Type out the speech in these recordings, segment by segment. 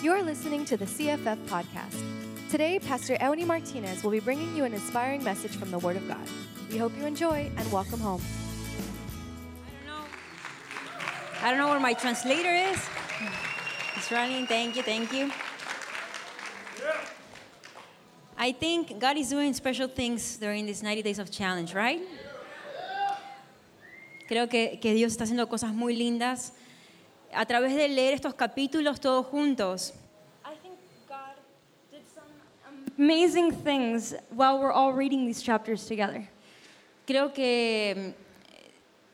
You're listening to the CFF podcast. Today, Pastor Euni Martinez will be bringing you an inspiring message from the Word of God. We hope you enjoy and welcome home. I don't know where my translator is. It's running. Thank you, thank you. I think God is doing special things during these 90 days of challenge, right? Creo que, que Dios está haciendo cosas muy lindas a través de leer estos capítulos todos juntos. I think God did some amazing things while we're all reading these chapters together. Creo que mm,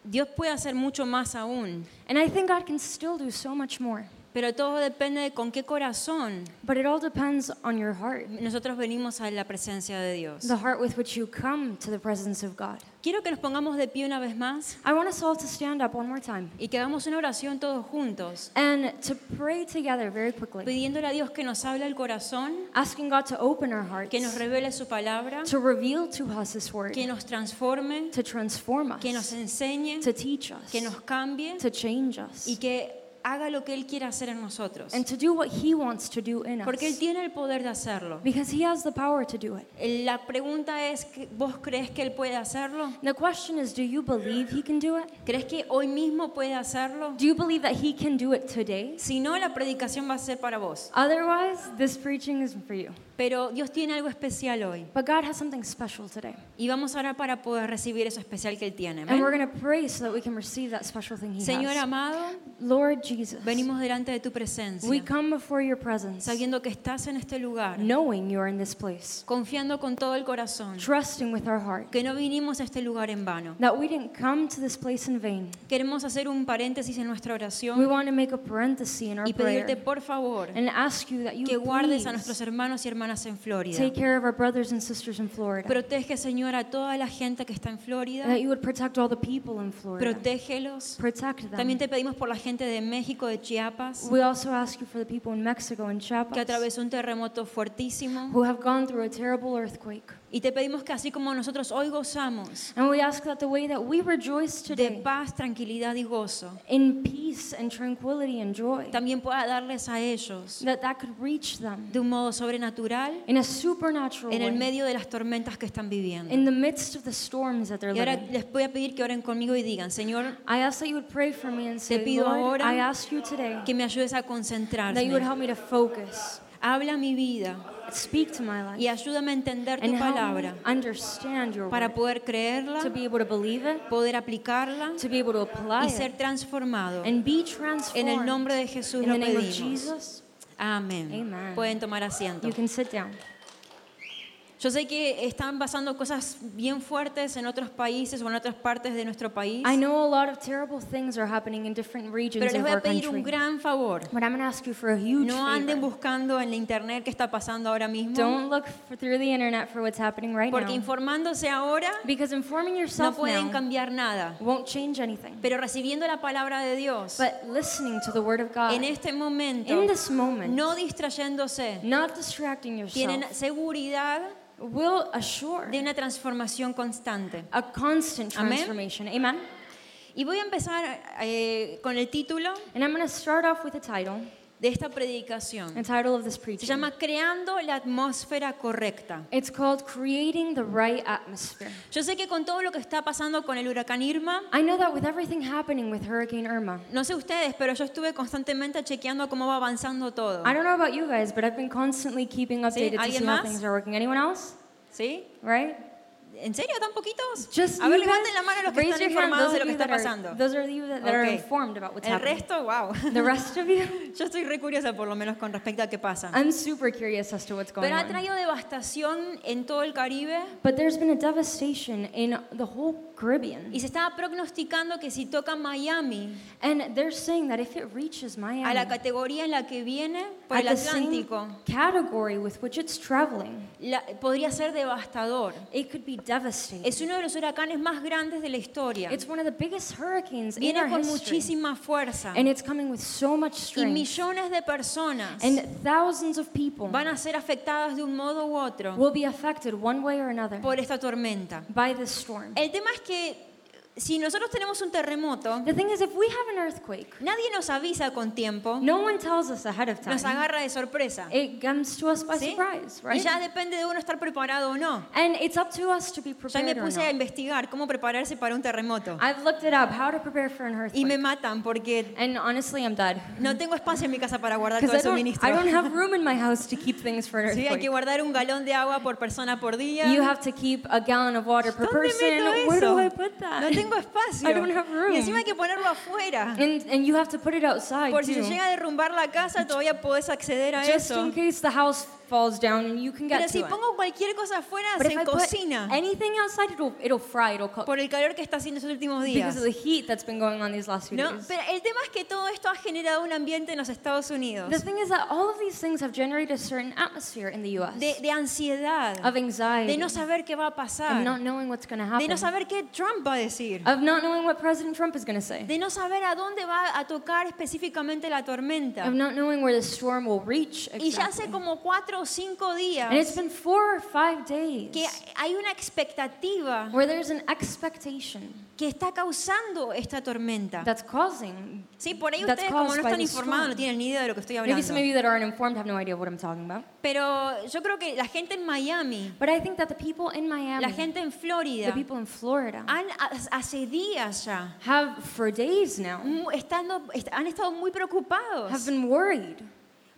Dios puede hacer mucho más aún, And I think God can still do so much more. Pero todo depende de con qué corazón. But it all depends on your heart, nosotros venimos a la presencia de Dios. the heart with which you come to the presence of God. Quiero que nos pongamos de pie una vez más. I want us all to stand up one more time. Y que hagamos una oración todos juntos, and to pray together very quickly, pidiéndole a Dios que nos hable al corazón, asking God to open our hearts, que nos revele su palabra, to reveal to us His word, que nos transforme, to transform que nos us, enseñe, to teach us, que nos cambie. To change us, y que haga lo que Él quiera hacer en nosotros. and to do what He wants to do in Porque Él us. tiene el poder de hacerlo. Because He has the power to do it. La pregunta es, que- ¿vos crees que Él puede hacerlo? The question is, do you believe he can do it? ¿Crees que hoy mismo puede hacerlo? Do you believe that he can do it today? Si no, la predicación va a ser para vos. Otherwise, this preaching is for you. Pero Dios tiene algo especial hoy. But God has something special today. Y vamos a orar para poder recibir eso especial que Él tiene. And we're going to pray so that we can receive that special thing he Señor has. amado, Lord Jesus, venimos delante de tu presencia, we come before your presence, sabiendo que estás en este lugar, knowing you're in this place, confiando con todo el corazón, trusting with our heart que no vinimos a este lugar en vano. that we didn't come to this place in vain. Queremos hacer un paréntesis en nuestra We oración want to make a parenthesis in our y pedirte por favor and ask you that you que guardes a nuestros hermanos y hermanas en Florida. take care of our brothers and sisters in Florida. Protege, Señor, a toda la gente que está en Florida. That you would protect all the people in Florida. Protégelos. Protect them. También te pedimos por la gente de México, de Chiapas, We also ask you for the people in Mexico and que Chiapas atravesó un terremoto fuertísimo. who have gone through a terrible earthquake. Y te pedimos que así como nosotros hoy gozamos And we ask that the way that we rejoice de today paz, tranquilidad y gozo, in peace and tranquility and joy, también pueda darles a ellos that that could reach them de un modo sobrenatural in a supernatural en el way medio de las tormentas que están viviendo. in the midst of the storms that they're Y ahora living. les voy a pedir que oren conmigo y digan, Señor, I ask that you would pray for me and say, pido Lord, ahora I ask you today que me ayudes a that you would concentrarme. help me to focus, Habla mi vida speak to my life, y ayúdame a entender tu and help me palabra understand your para word, poder creerla, to be able to believe it, poder aplicarla to be able to apply y ser it, transformado. and be En transformed. el nombre de Jesús In lo the name of pedimos. Jesus, Amén. Amen. Pueden tomar asiento. you can sit down. Yo sé que están pasando cosas bien fuertes en otros países o en otras partes de nuestro país, I know a lot of terrible things are happening in different regions pero les of voy our a pedir country. un gran favor. But I'm going to ask you for a huge No anden favor. buscando en la internet qué está pasando ahora mismo, Don't look for, through the internet for what's happening right porque now. informándose ahora Because informing no yourself pueden now cambiar nada, won't change anything. pero recibiendo la palabra de Dios But listening to the word of God en este momento, in this moment, no distrayéndose, not distracting tienen yourself, seguridad will assure de una transformación constante. a constant transformation. Amen. Y voy a empezar eh, con el título And I'm going to start off with a title, de esta predicación. the title of this Se preaching. llama Creando la atmósfera correcta. It's called Creating the Right Atmosphere. Yo sé que con todo lo que está pasando con el huracán Irma, I know that with everything happening with Hurricane Irma, no sé ustedes, pero yo estuve constantemente chequeando cómo va avanzando todo. I don't know about you guys, but I've been constantly keeping updated to see ¿Alguien how más? things are working. Anyone else? ¿Sí? Right? ¿En serio tan poquitos? Just a ver, levanten la mano los que están informados those de lo que está that are, pasando. those are you that, that are Ok. informed about what's El happening. resto, wow. The rest of you, Yo estoy re curiosa por lo menos con respecto a qué pasa. I'm super curious as to what's going Pero ha on. traído devastación en todo el Caribe But there's been a devastation in the whole Caribbean. y se estaba prognosticando que si toca Miami And they're saying that if it reaches a Miami, la categoría en la que viene por el Atlántico, category with which it's traveling, la- podría ser devastador. it could be devastating. Es uno de los huracanes más grandes de la historia. It's one of the biggest hurricanes in Viene our con history. muchísima fuerza And it's coming with so much y strength. millones de personas And thousands of people van a ser afectadas de un modo u otro will be affected one way or another por esta tormenta. by this storm. El tema es que si nosotros tenemos un terremoto, the thing is, if we have an earthquake, nadie nos avisa con tiempo, no one tells us ahead of nos time. agarra de sorpresa. It comes to us by ¿sí? surprise, Y right? ya depende de uno estar preparado o no. And it's up to us to be Ya me prepared puse a investigar cómo prepararse para un terremoto. I've looked it up, how to prepare for an Y me earthquake. matan porque And honestly, I'm dead. no tengo espacio en mi casa para guardar todo el I don't, suministro. I don't have room in my house to keep things for an Sí, hay que earthquake. guardar un galón de agua por persona por día. You have to keep a gallon of water per ¿Dónde person. meto Where eso? do I put that? No tengo espacio. I don't have room. Y encima hay que ponerlo afuera. And, and you have to put it outside Por si se too. llega a derrumbar la casa, todavía podés acceder a Just eso. in case the house falls down and you can Pero get si to it. pongo cualquier cosa afuera, But se if I put cocina. anything outside, it'll, it'll fry, it'll cook. Por el calor que está haciendo estos últimos días. Because of the heat that's been going on these last few ¿No? days. Pero el tema es que todo esto ha generado un ambiente en los Estados Unidos The thing is that all of these things have generated a certain atmosphere in the U.S. de, de ansiedad, of anxiety, de no saber qué va a pasar, not knowing what's going to de happen, no saber qué Trump va a decir, of not knowing what President Trump is going to say, de no saber a dónde va a tocar específicamente la tormenta. of not knowing where the storm will reach Y ya hace exactly. como cuatro o cinco días And it's been four or five days que hay una expectativa where there's an expectation que está causando esta tormenta. that's causing. Sí, por ahí that's ustedes como no están the informados no tienen ni idea de lo que estoy Maybe some of hablando. you that aren't informed have no idea what I'm talking about. Pero yo creo que la gente en Miami, But I think that the people in Miami, la gente en the Florida, people in Florida, han, hace días ya have for days now estando, est- han estado muy preocupados. have been worried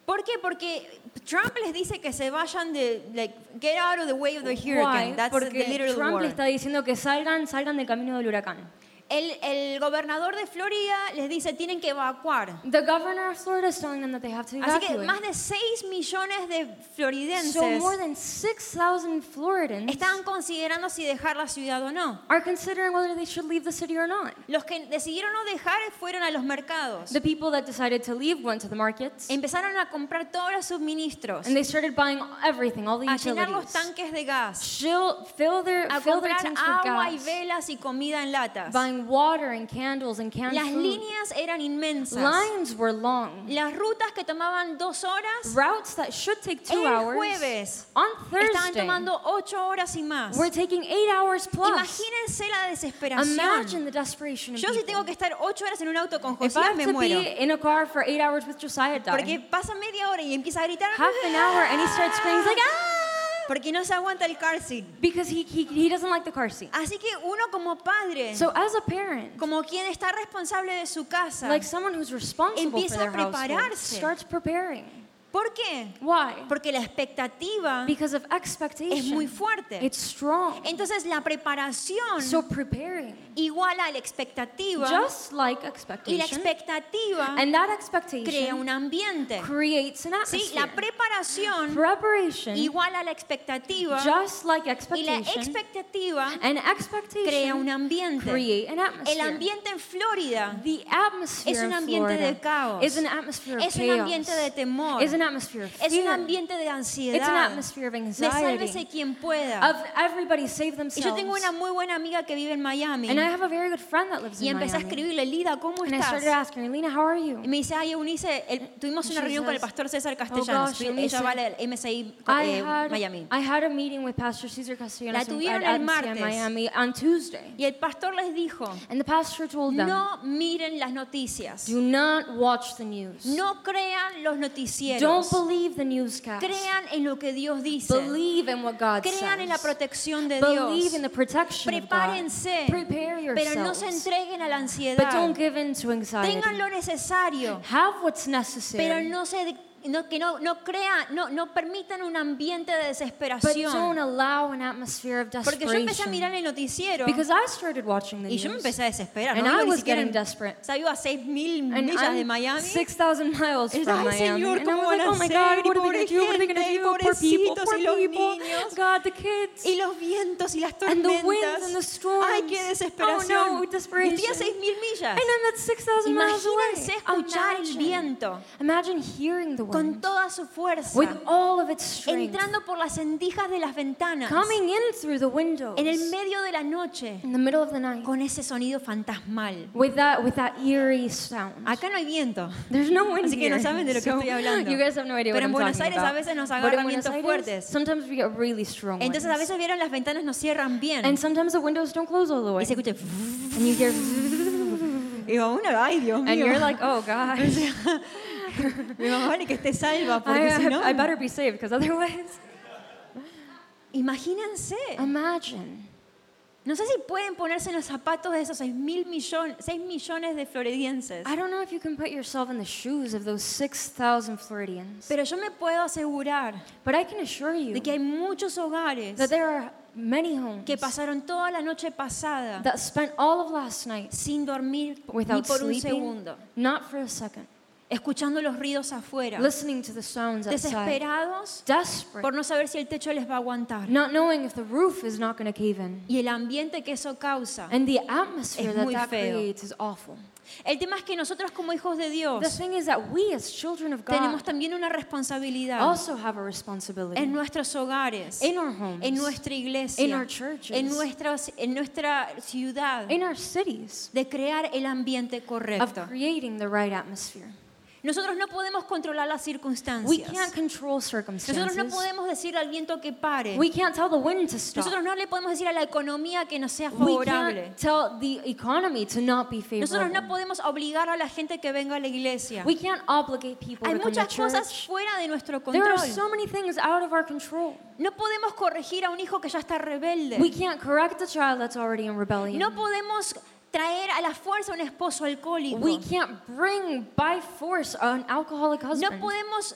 ¿Por qué? Porque Trump les dice que se vayan de, like, get out of the way of the Why? hurricane. That's the Porque Trump le está diciendo que salgan, salgan del camino del huracán. El, el gobernador de Florida les dice tienen que evacuar. The governor of Florida is telling them that they have to Así que evacuate. más de 6 millones de floridenses so more than 6,000 Floridans están considerando si dejar la ciudad o no. are considering whether they should leave the city or not. Los que decidieron no dejar fueron a los mercados. The people that decided to leave went to the markets Empezaron a comprar todos los suministros, and they started buying everything, all the a llenar los utilities. tanques de gas, Fill, fill their, a fill their comprar with agua y gas, velas y comida en latas. buying water and candles and canned Las food. líneas eran inmensas. Lines were long. Las rutas que tomaban dos horas, Routes that should take two el hours jueves on estaban Thursday tomando ocho horas y más. we're taking eight hours plus. Imagínense la desesperación. Imagine the desperation Yo si people. tengo que estar ocho horas en un auto con If I Josías have me to muero. be in a car for eight hours with Josiah. Porque pasa media hora y empieza a gritar. Half an hour and he starts screaming like ah, Porque no se aguanta el car seat. because he, he he doesn't like the car seat. Así que uno como padre, So as a parent, como quien está responsable de su casa, like someone who's responsible for Empieza a their household, prepararse. starts preparing. ¿Por qué? Why? Porque la expectativa Because of es expectation. muy fuerte. It's strong. Entonces la preparación So preparing, iguala a la expectativa just like y la expectation, expectativa and that crea expectation un ambiente. creates an Sí, atmosphere. la preparación Preparation, iguala a la expectativa just like y la expectation, expectativa and crea expectation un ambiente. create an El atmosphere. ambiente en Florida The atmosphere Es un in ambiente de caos. is an atmosphere of es un chaos. ambiente de temor. Is an Es un ambiente de It's an ansiedad. atmosphere of De anxiety. sálvese quien pueda. Of everybody save Y themselves. yo tengo una muy buena amiga que vive en Miami. and I have a very good friend that lives Y in empecé a Miami. escribirle, Lida, ¿cómo and I estás? started asking Lena, how are you? Y me dice, ay, Eunice, el- tuvimos una reunión con el pastor César "Oh, Castellanos. gosh, Fui- Eunice, Ella va al MSI eh, had, Miami. I had a meeting with Pastor Cesar Castellanos La tuvieron at el martes. Miami on Tuesday. Y el pastor les dijo, And the pastor told them, no miren las noticias. do not watch the news. No crean los Don't believe the newscast. Crean en lo que Dios dice. Believe in what God Crean en la says. protección de Believe Dios. in the protection of God. Prepárense. Prepare Pero no yourselves. se entreguen a la But ansiedad. don't give in to anxiety. Tengan lo necesario. Have what's Pero necessary. no se no, que no, no crean, no, no permitan un ambiente de But don't desesperación. allow an atmosphere of Porque yo empecé a mirar desperation. el noticiero Because I started watching the y yo me empecé a desesperar. And no I ni was siquiera getting en- desperate. vivo a 6.000 And millas de I'm Miami. 6,000 miles from ay, Miami. Señor, and I ¿cómo was like, van a oh my? God, what are they going to do? What are they going to pobre do? Poor people, gente, poor y los people. niños. God, the kids. Y los vientos y las And the winds and the storms. Ay, qué desesperación. Oh, no, desperation. estoy a 6.000 millas. And I'm at 6,000 miles away. Imagínense escuchar el Imagine. viento. Imagine hearing the con toda su fuerza, with all of its strength, entrando por las de las ventanas, coming in through the windows en el medio de la noche, in the middle of the night con ese sonido fantasmal. with that with that eerie sound. Acá no hay viento, There's no wind así que no saben de lo que so estoy hablando. You guys have no idea Pero en Buenos Aires a veces nos agarran vientos Aires, fuertes. Sometimes we get really strong Entonces a veces vieron las ventanas no cierran bien And sometimes the windows don't close all the way. y se escucha And you hear y uno, ay Dios and mío, you're like, "Oh gosh. mi mamá vale que esté salva I, porque si no, I better be saved because otherwise." imagínense, Imagine. no sé si pueden ponerse en los zapatos de esos 6 mil millones, 6 millones de floredienses, I don't know if you can put yourself in the shoes of those 6,000 Floridians. pero yo me puedo asegurar But I can assure you de que hay muchos hogares that there are many homes que pasaron toda la noche pasada that spent all of last night sin dormir ni without por un segundo, not for a second, escuchando los ruidos afuera, listening to the sounds outside, desesperados desperate, por no saber si el techo les va a aguantar. not knowing if the roof is not going to cave in. Y el ambiente que eso causa. And the atmosphere Es muy that feo. creates is awful. El tema es que nosotros como hijos de The Dios thing is that we as children of tenemos God también una responsabilidad also have a responsibility en nuestros hogares, in our homes, en nuestra iglesia, in our churches, en, nuestras, en nuestra ciudad, in our cities, de crear el ambiente of correcto. creating the right atmosphere. Nosotros no podemos controlar las We circunstancias. can't control Nosotros no circumstances. podemos decir al viento que pare. We can't tell the wind to stop. Nosotros no le podemos decir a la economía que no sea We favorable. can't tell the economy to not be Nosotros no favorable. podemos obligar a la gente que venga a la iglesia. We can't obligate people Hay to come to muchas cosas church. fuera de nuestro There are control. so many things out of our control. No podemos corregir a un hijo que ya está rebelde. We can't correct a child that's already in rebellion. No podemos traer a la fuerza un esposo alcohólico. We can't bring by force an alcoholic No husband. podemos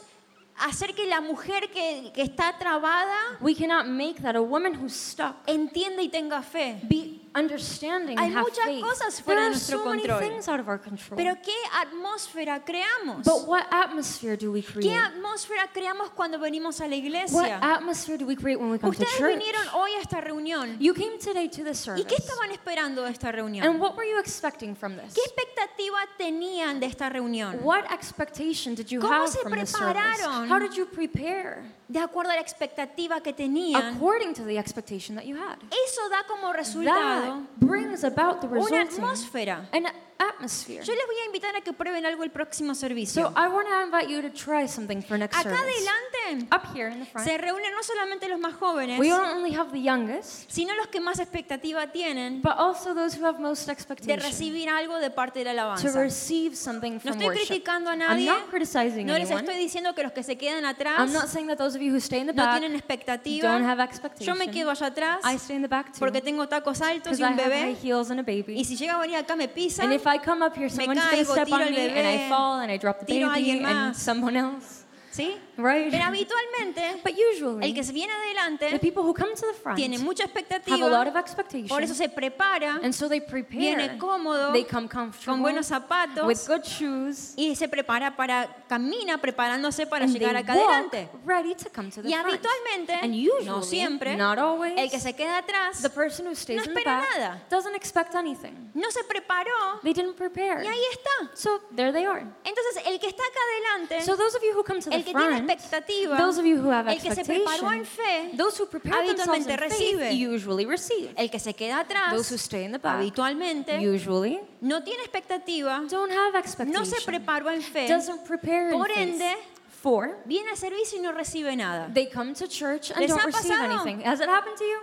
hacer que la mujer que, que está trabada We cannot make that a woman who's stuck entienda y tenga fe. be understanding Hay have muchas faith. cosas There fuera de are nuestro so many control. things out of our control. Pero ¿qué atmósfera creamos? but what atmosphere do we ¿Qué create? atmósfera creamos cuando venimos a la What iglesia? atmosphere do we create when we come to Ustedes church? vinieron hoy a esta reunión. You came today to the ¿Y service. qué estaban esperando de esta reunión? And what were you expecting from this? ¿Qué expectativa tenían de esta reunión? What expectation did you ¿Cómo have se from the service? prepararon? How did you prepare De acuerdo a la expectativa que tenían. according to the expectation that you had? Eso da como resultado That brings about the una resulting atmósfera. an atmosphere. Yo les voy a invitar a que prueben algo el próximo servicio. So I want to invite you to try something for next Acá service. adelante Up here in the front, se reúnen no solamente los más jóvenes, we don't only have the youngest, sino los que más expectativa tienen but also those who have most de recibir algo de parte de la to alabanza. receive something No from estoy worship. criticando a I'm nadie. not criticizing No les anyone. estoy diciendo que los que se quedan atrás I'm not saying that those of you who stay in the no tienen expectativa. don't have Yo me quedo allá atrás I stay in the back too porque tengo tacos altos y I un have high bebé. heels and a baby. Y si llega a venir acá me pisa. And if I come up here, me someone's going to step on me, and bebé, I fall, and I drop the baby, and someone else. ¿Sí? Right? Pero habitualmente But usually, el que se viene the adelante people who come to the front tiene mucha have a lot expectativa, of expectation, por eso se prepara and so they prepare. viene cómodo, they come con buenos zapatos with good shoes, y se prepara para, camina preparándose para and llegar they acá walk adelante. ready to come to the Y front. habitualmente, and usually, no siempre, not always, el que se queda atrás the person who stays no in the espera back nada. doesn't expect anything. no se preparó They didn't prepare. y ahí está. So there they are. Entonces, el que está acá adelante, So those of you who come to the el que tiene expectativa, those of you who have el que se preparó en fe, those who prepare habitualmente recibe. usually receive. el que se queda atrás, Those who stay in the back habitualmente, usually no tiene expectativa, don't have no expectation. se preparó en fe, Doesn't prepare por ende, For viene a servicio y no recibe nada. they come to church and ¿Les don't ha receive pasado? anything. Has it happened to you?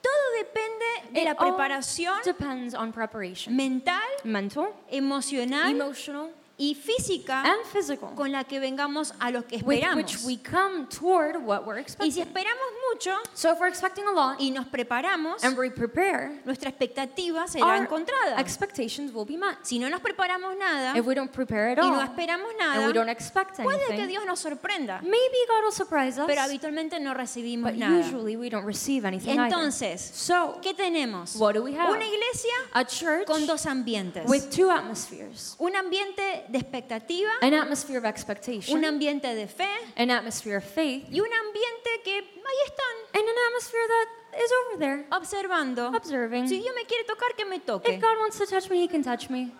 Todo depende de It la preparación depends on preparation. mental, Mental, emocional emotional, y física and physical. con la que vengamos a lo que With esperamos. which we come toward what we're Y si expecting. esperamos mucho So if we're expecting a lot y nos preparamos, and we prepare, nuestra expectativa será our encontrada. expectations will be met. Si no nos preparamos nada If we don't prepare at y no all esperamos and nada, we don't expect puede que anything, Dios nos sorprenda, maybe God will surprise us, pero habitualmente no recibimos but nada. usually we don't receive anything. Entonces, So, ¿qué tenemos? what do we have? Una iglesia A church con dos ambientes. with two atmospheres. Un ambiente de expectativa, An atmosphere of expectation, un ambiente de fe an atmosphere of faith, y un ambiente que ahí están and an atmosphere that is over there, observando. observing. Si Dios me quiere tocar, que me If toque. God wants to touch me, He can touch me.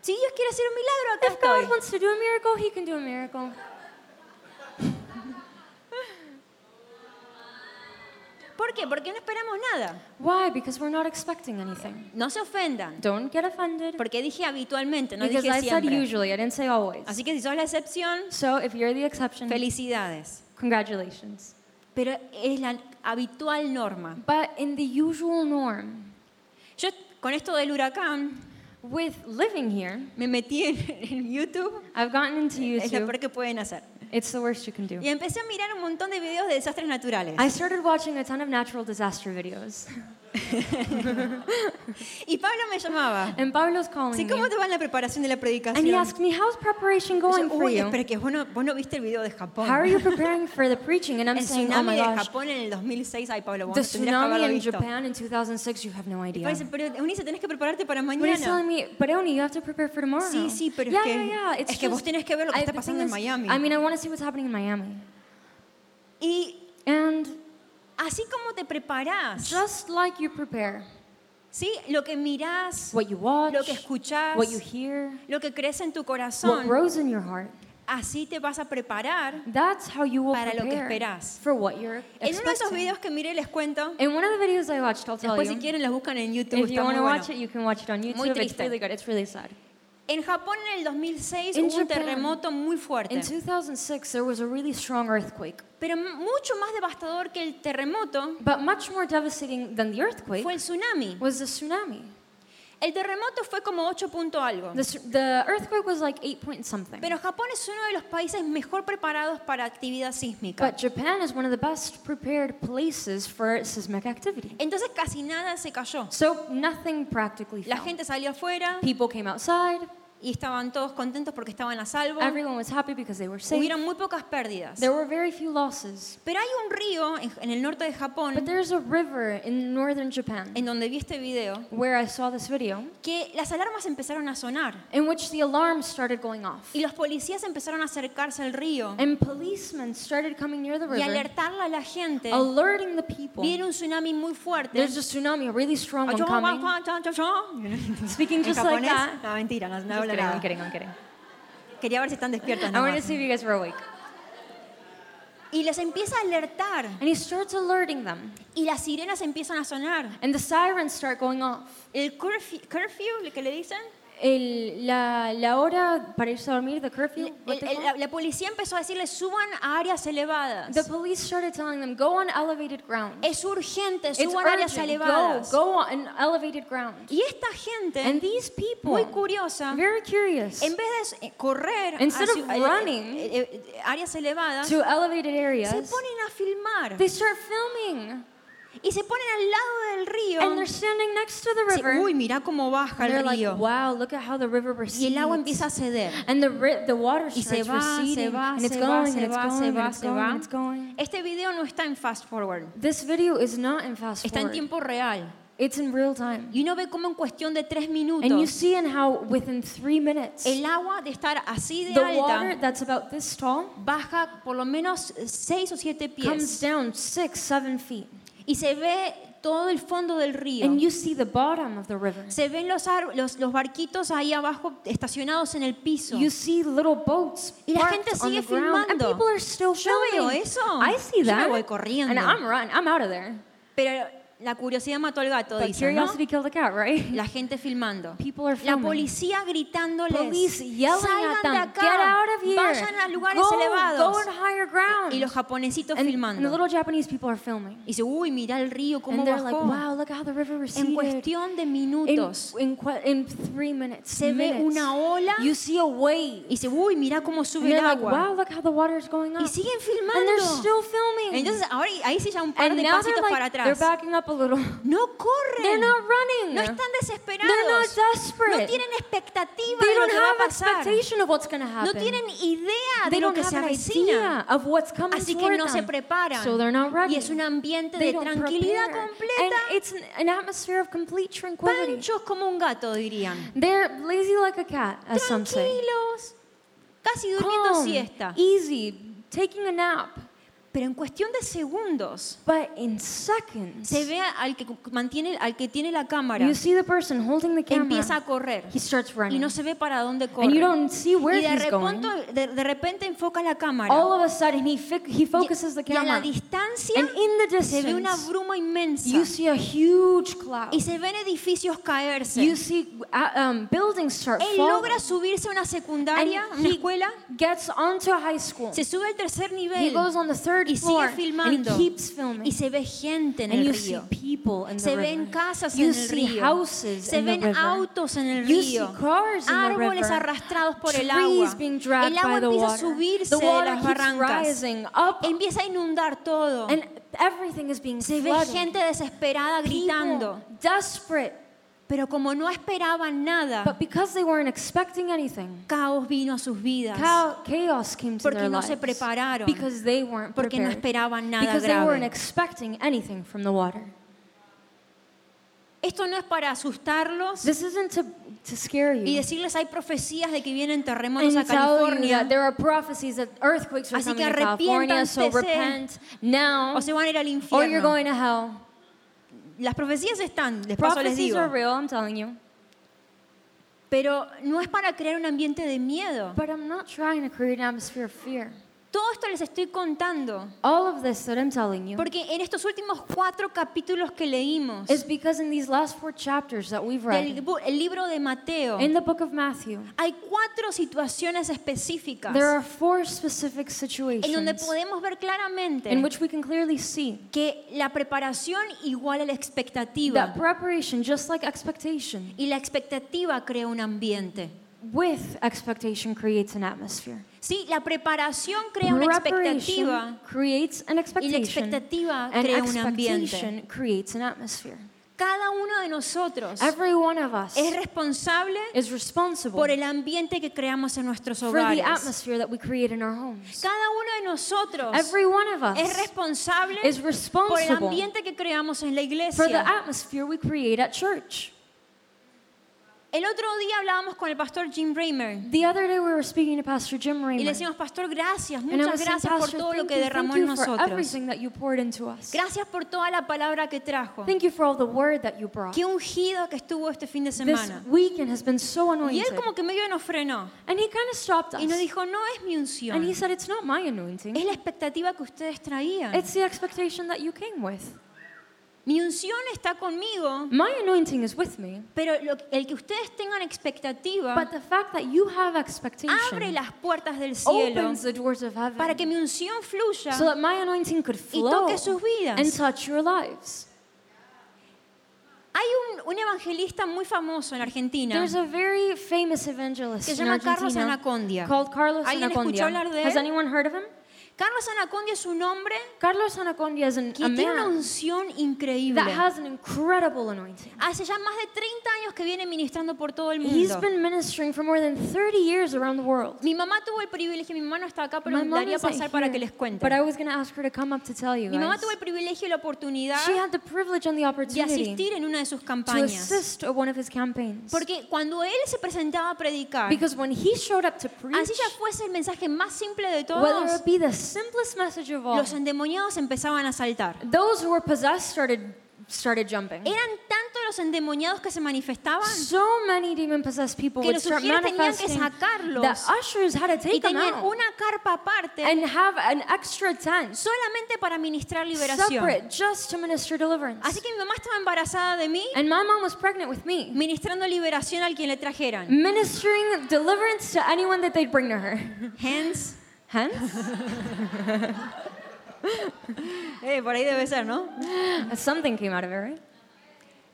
Si Dios quiere hacer un milagro, acá If God wants to do a miracle, He can do a miracle. ¿Por qué? Porque no esperamos nada. Why? Because we're not expecting anything. No se ofendan. Don't get offended. Porque dije habitualmente, no Because dije I said siempre. usually, I didn't say always. Así que si sos la excepción, So if you're the exception, felicidades. congratulations. Pero es la habitual norma. But in the usual norm, Yo con esto del huracán with living here, me metí en, en YouTube. I've gotten into Es lo YouTube. peor que pueden hacer. It's the worst you can do. Y empecé a mirar un montón de videos de desastres naturales. I started watching a ton of natural disaster videos. Y Pablo me llamaba. And Pablo's calling Sí, me. ¿cómo te va en la preparación de la And he predicación? asked me, how's preparation going for Uy, you? espera, que vos no, vos no viste el video de Japón. How are you preparing for the preaching? And I'm el saying, oh my de gosh, Japón en el 2006. Ay, Pablo, vos the no tsunami in visto. Japan in 2006, you have no idea. Dice, pero Eunice, tenés que prepararte para But he's mañana. telling me, but Oni, you have to prepare for tomorrow. Sí, sí, pero es yeah, que- yeah, yeah. It's es que vos tenés que ver lo que I- está pasando en Miami. I mean, I want to see what's happening in Miami. Y And así como te preparás, just like you prepare, ¿sí? Lo que mirás, what you watch, lo que escuchás, what you hear, lo que crees en tu what corazón, grows in your heart, así te vas a preparar. that's how you will Para lo que esperás. for what you're En uno de esos videos que miré les cuento. In one of the videos I watched, I'll tell Después si you. quieren los buscan en YouTube, If you want muy to bueno. watch it, you can watch it on Muy YouTube. It's triste. really good. It's really sad. En Japón en el 2006 In hubo un Japan, terremoto muy fuerte. In 2006, there was a really strong earthquake. Pero mucho más devastador que el terremoto But much more devastating than the earthquake fue el tsunami. was the tsunami. El terremoto fue como 8 punto algo. The, the earthquake was like 8 point something. Pero Japón es uno de los países mejor preparados para actividad sísmica. But Japan is one of the best prepared places for seismic activity. Entonces casi nada se cayó. So nothing practically La fell. gente salió afuera People came outside. Y estaban todos contentos porque estaban a salvo. Everyone was happy because they were safe. Hubieron muy pocas pérdidas. There were very few losses. Pero hay un río en, en el norte de Japón, But there's a river in northern Japan en donde vi este video, where I saw this video que las alarmas empezaron a sonar in which the alarms started going off. y los policías empezaron a acercarse al río And policemen started coming near the y river, alertarle a la gente. alerting the people. Viene un tsunami muy fuerte. There's a tsunami, a really strong one coming. Speaking ¿En just like that. No, mentira, no, kidding. I'm kidding, I'm kidding. Quería ver si están despiertos. I wanted to see if you guys were awake. Y les empieza a alertar And he starts alerting them. y las sirenas empiezan a sonar. And the sirens start going off. El curfew, curfew que le dicen, El, la, la hora para irse a dormir, the curfew, el- el- la, la policía empezó a decirles suban a áreas elevadas. the police started telling them, go on elevated ground. Es urgente, It's suban a áreas urgent. Go, elevadas. go on elevated ground. Y esta gente, And these people, muy curiosa, very curious, en vez de eh, correr Instead hacia- of eh, running eh, eh, áreas elevadas, to elevated se areas, ponen a filmar they start filming. Y se ponen al lado del río. And they're standing next to the Sí, river. Uy, mira cómo baja el like, río. wow, look at how the river Y el agua recedes. empieza a ceder. And the, the water Y se va, se receding. va, and it's se va, going, se va, going, se va, se va. it's going. Este video no está en fast forward, This video is not in fast está en forward. tiempo real. It's in real time. Y uno ve cómo en cuestión de tres And you minutos see in how within three minutes, el agua de estar así de the water alta that's about this tall baja por lo menos seis o siete comes pies down six, seven feet. Y se ve todo el fondo del río. And you see the bottom of the river. Se ven los, ar- los, los barquitos ahí abajo estacionados en el piso. You see little boats Y la gente sigue and filmando. people are still Yo veo eso. I see Yo me that. voy corriendo. And I'm run. I'm out of there. Pero la curiosidad mató al gato, But dicen, ¿no? curiosity killed the cat, right? La gente filmando. People are La filming. policía gritándoles. Police yelling Salgan at de them, acá. get out of here. Vayan a lugares go, elevados. Go on higher ground. Y los japonesitos and, and the filmando. little Japanese people are filming. Y dice, uy, mira el río cómo And bajó. like, wow, look how the river receded. en cuestión de in, minutos. in, que- in three minutes, Se ve minutes, una ola. you see a wave. Y dice, uy, mira cómo And sube el they're like, agua. wow, look how the water's going up. y siguen and they're filmando. still filming. Entonces, ahora ahí sí ya un par and de pasitos like, para they're atrás. backing up a little. No corren. They're not running. No están They're desesperados. not desperate. No tienen expectativa They de lo que va a pasar. expectation of what's to No happen. tienen idea de they lo don't que se avecina. of what's coming Así que no se preparan. So they're not ready. Y es un ambiente They de tranquilidad prepare. completa. And it's an, atmosphere of complete tranquility. Panchos como un gato, dirían. They're lazy like a cat, as some say. Tranquilos. Casi durmiendo Calm, siesta. easy, taking a nap. Pero en cuestión de segundos But in seconds, se ve al que mantiene, al que tiene la cámara, you see the person holding the camera. empieza a correr He starts y running. no se ve para dónde and you corre. don't see where Y de he's going. repente, de, de repente enfoca la cámara. All of a sudden, he, he focuses the y a la camera. distancia And in the se ve una distance, bruma inmensa. you see a huge cloud. Y se ven edificios caerse. You see uh, um, buildings start Él falling. logra subirse a una secundaria, una he escuela, gets onto a high school. se sube al tercer He nivel goes on the third y floor sigue and he filmando. keeps filming. Y se ve gente en and el you see río. people in the Se river. ven casas you en el see río. houses Se in the ven river. autos en el You see río. in the Árboles river. arrastrados por el Trees agua. being dragged El agua by the empieza a subirse the de las barrancas. rising up, Empieza a inundar todo. and everything is being Se ve gente desesperada gritando. People desperate, Pero como no esperaban nada, but because they weren't expecting anything, caos vino a sus vidas. cha- chaos came to Porque their no se lives. prepararon. Because they weren't Porque no esperaban nada because they weren't grave. expecting anything from the water. Esto no es para asustarlos This isn't to, to scare you. y decirles hay profecías de que vienen terremotos a and California there are prophecies that earthquakes are Así coming que to California, so arrepiéntanse. repent now, o se van a ir al or you're infierno. going to hell. Las profecías están, les paso les digo. are real, I'm telling you. Pero no es para crear un ambiente de miedo. But I'm not trying to create an atmosphere of fear. Todo esto les estoy contando All of this that I'm telling you porque en estos últimos cuatro capítulos que leímos is because in these last four chapters that we've read, el libro de Mateo in the book of Matthew, hay cuatro situaciones específicas there are four specific en donde situations podemos ver claramente in which we can clearly see que la preparación igual a la expectativa that preparation, just like expectation, y la expectativa crea un ambiente. with expectation creates an atmosphere. Sí, la preparación crea una expectativa creates an y la expectation, expectativa and crea un ambiente. expectation creates an atmosphere. Cada uno de nosotros Every one of us es responsable is responsible por el ambiente que creamos en nuestros for the hogares. atmosphere that we create in our homes. Cada uno de nosotros Every one of es us responsable is por el responsible ambiente que creamos en la for the iglesia. atmosphere we create at church. El otro día hablábamos con el pastor Jim Raymer The other day we were speaking to Pastor Jim y le Raymer, decíamos, pastor, gracias, muchas gracias por todo lo que derramó en nosotros. everything that you poured into us. Gracias por toda la palabra que trajo. Thank you for all the word that you brought. Qué ungido que estuvo este fin de This semana. weekend has been so Y él anointed. como que medio nos frenó And he kind of stopped us. y nos dijo, no es mi And he unción, said, It's not my anointing. es la expectativa que ustedes traían. It's the expectation that you came with. Mi unción está conmigo, My anointing is with me. pero lo- el que ustedes tengan expectativa But the fact that you have abre expectation las puertas del cielo opens the doors of para heaven que mi unción fluya so that my anointing could y flow toque sus and vidas. touch your lives. Hay un, un evangelista muy famoso en Argentina There's a very famous evangelist que se llama Carlos Anacondia. called Carlos ¿Alguien escuchó Anacondia. hablar de Has él? anyone heard of him? Carlos Anacondia es un hombre Carlos Anacondia is an, que a tiene una man unción increíble. that has an incredible anointing. Hace ya más de 30 años que viene ministrando por todo el He's mundo. been ministering for more than 30 years around the world. Mi mamá tuvo el privilegio, mi mamá no está acá, pero My me mom daría isn't pasar para here, que les cuente. but I was going to ask her to come up to tell you Mi mamá guys. tuvo el privilegio y la oportunidad She had the privilege and the de opportunity asistir en una de sus to campañas. assist at one of his campaigns. Porque cuando él se presentaba a predicar, Because when he showed up to preach, así ya fuese el mensaje más simple de whether todos, it be the simplest message of all, los endemoniados empezaban a saltar. those who were possessed started started jumping. Eran tantos los endemoniados que se manifestaban So many demon possessed people que would los start tenían que sacarlos that ushers had to y take them tenían out una carpa aparte and have an extra tent solamente para ministrar liberación. separate just to minister deliverance. Así que mi mamá estaba embarazada de mí, And my mom was pregnant with me, ministrando liberación al quien le trajeran. ministering deliverance to anyone that they'd bring to her. Hence, Hence, eh, por ahí debe ser, ¿no? something came out of it, right?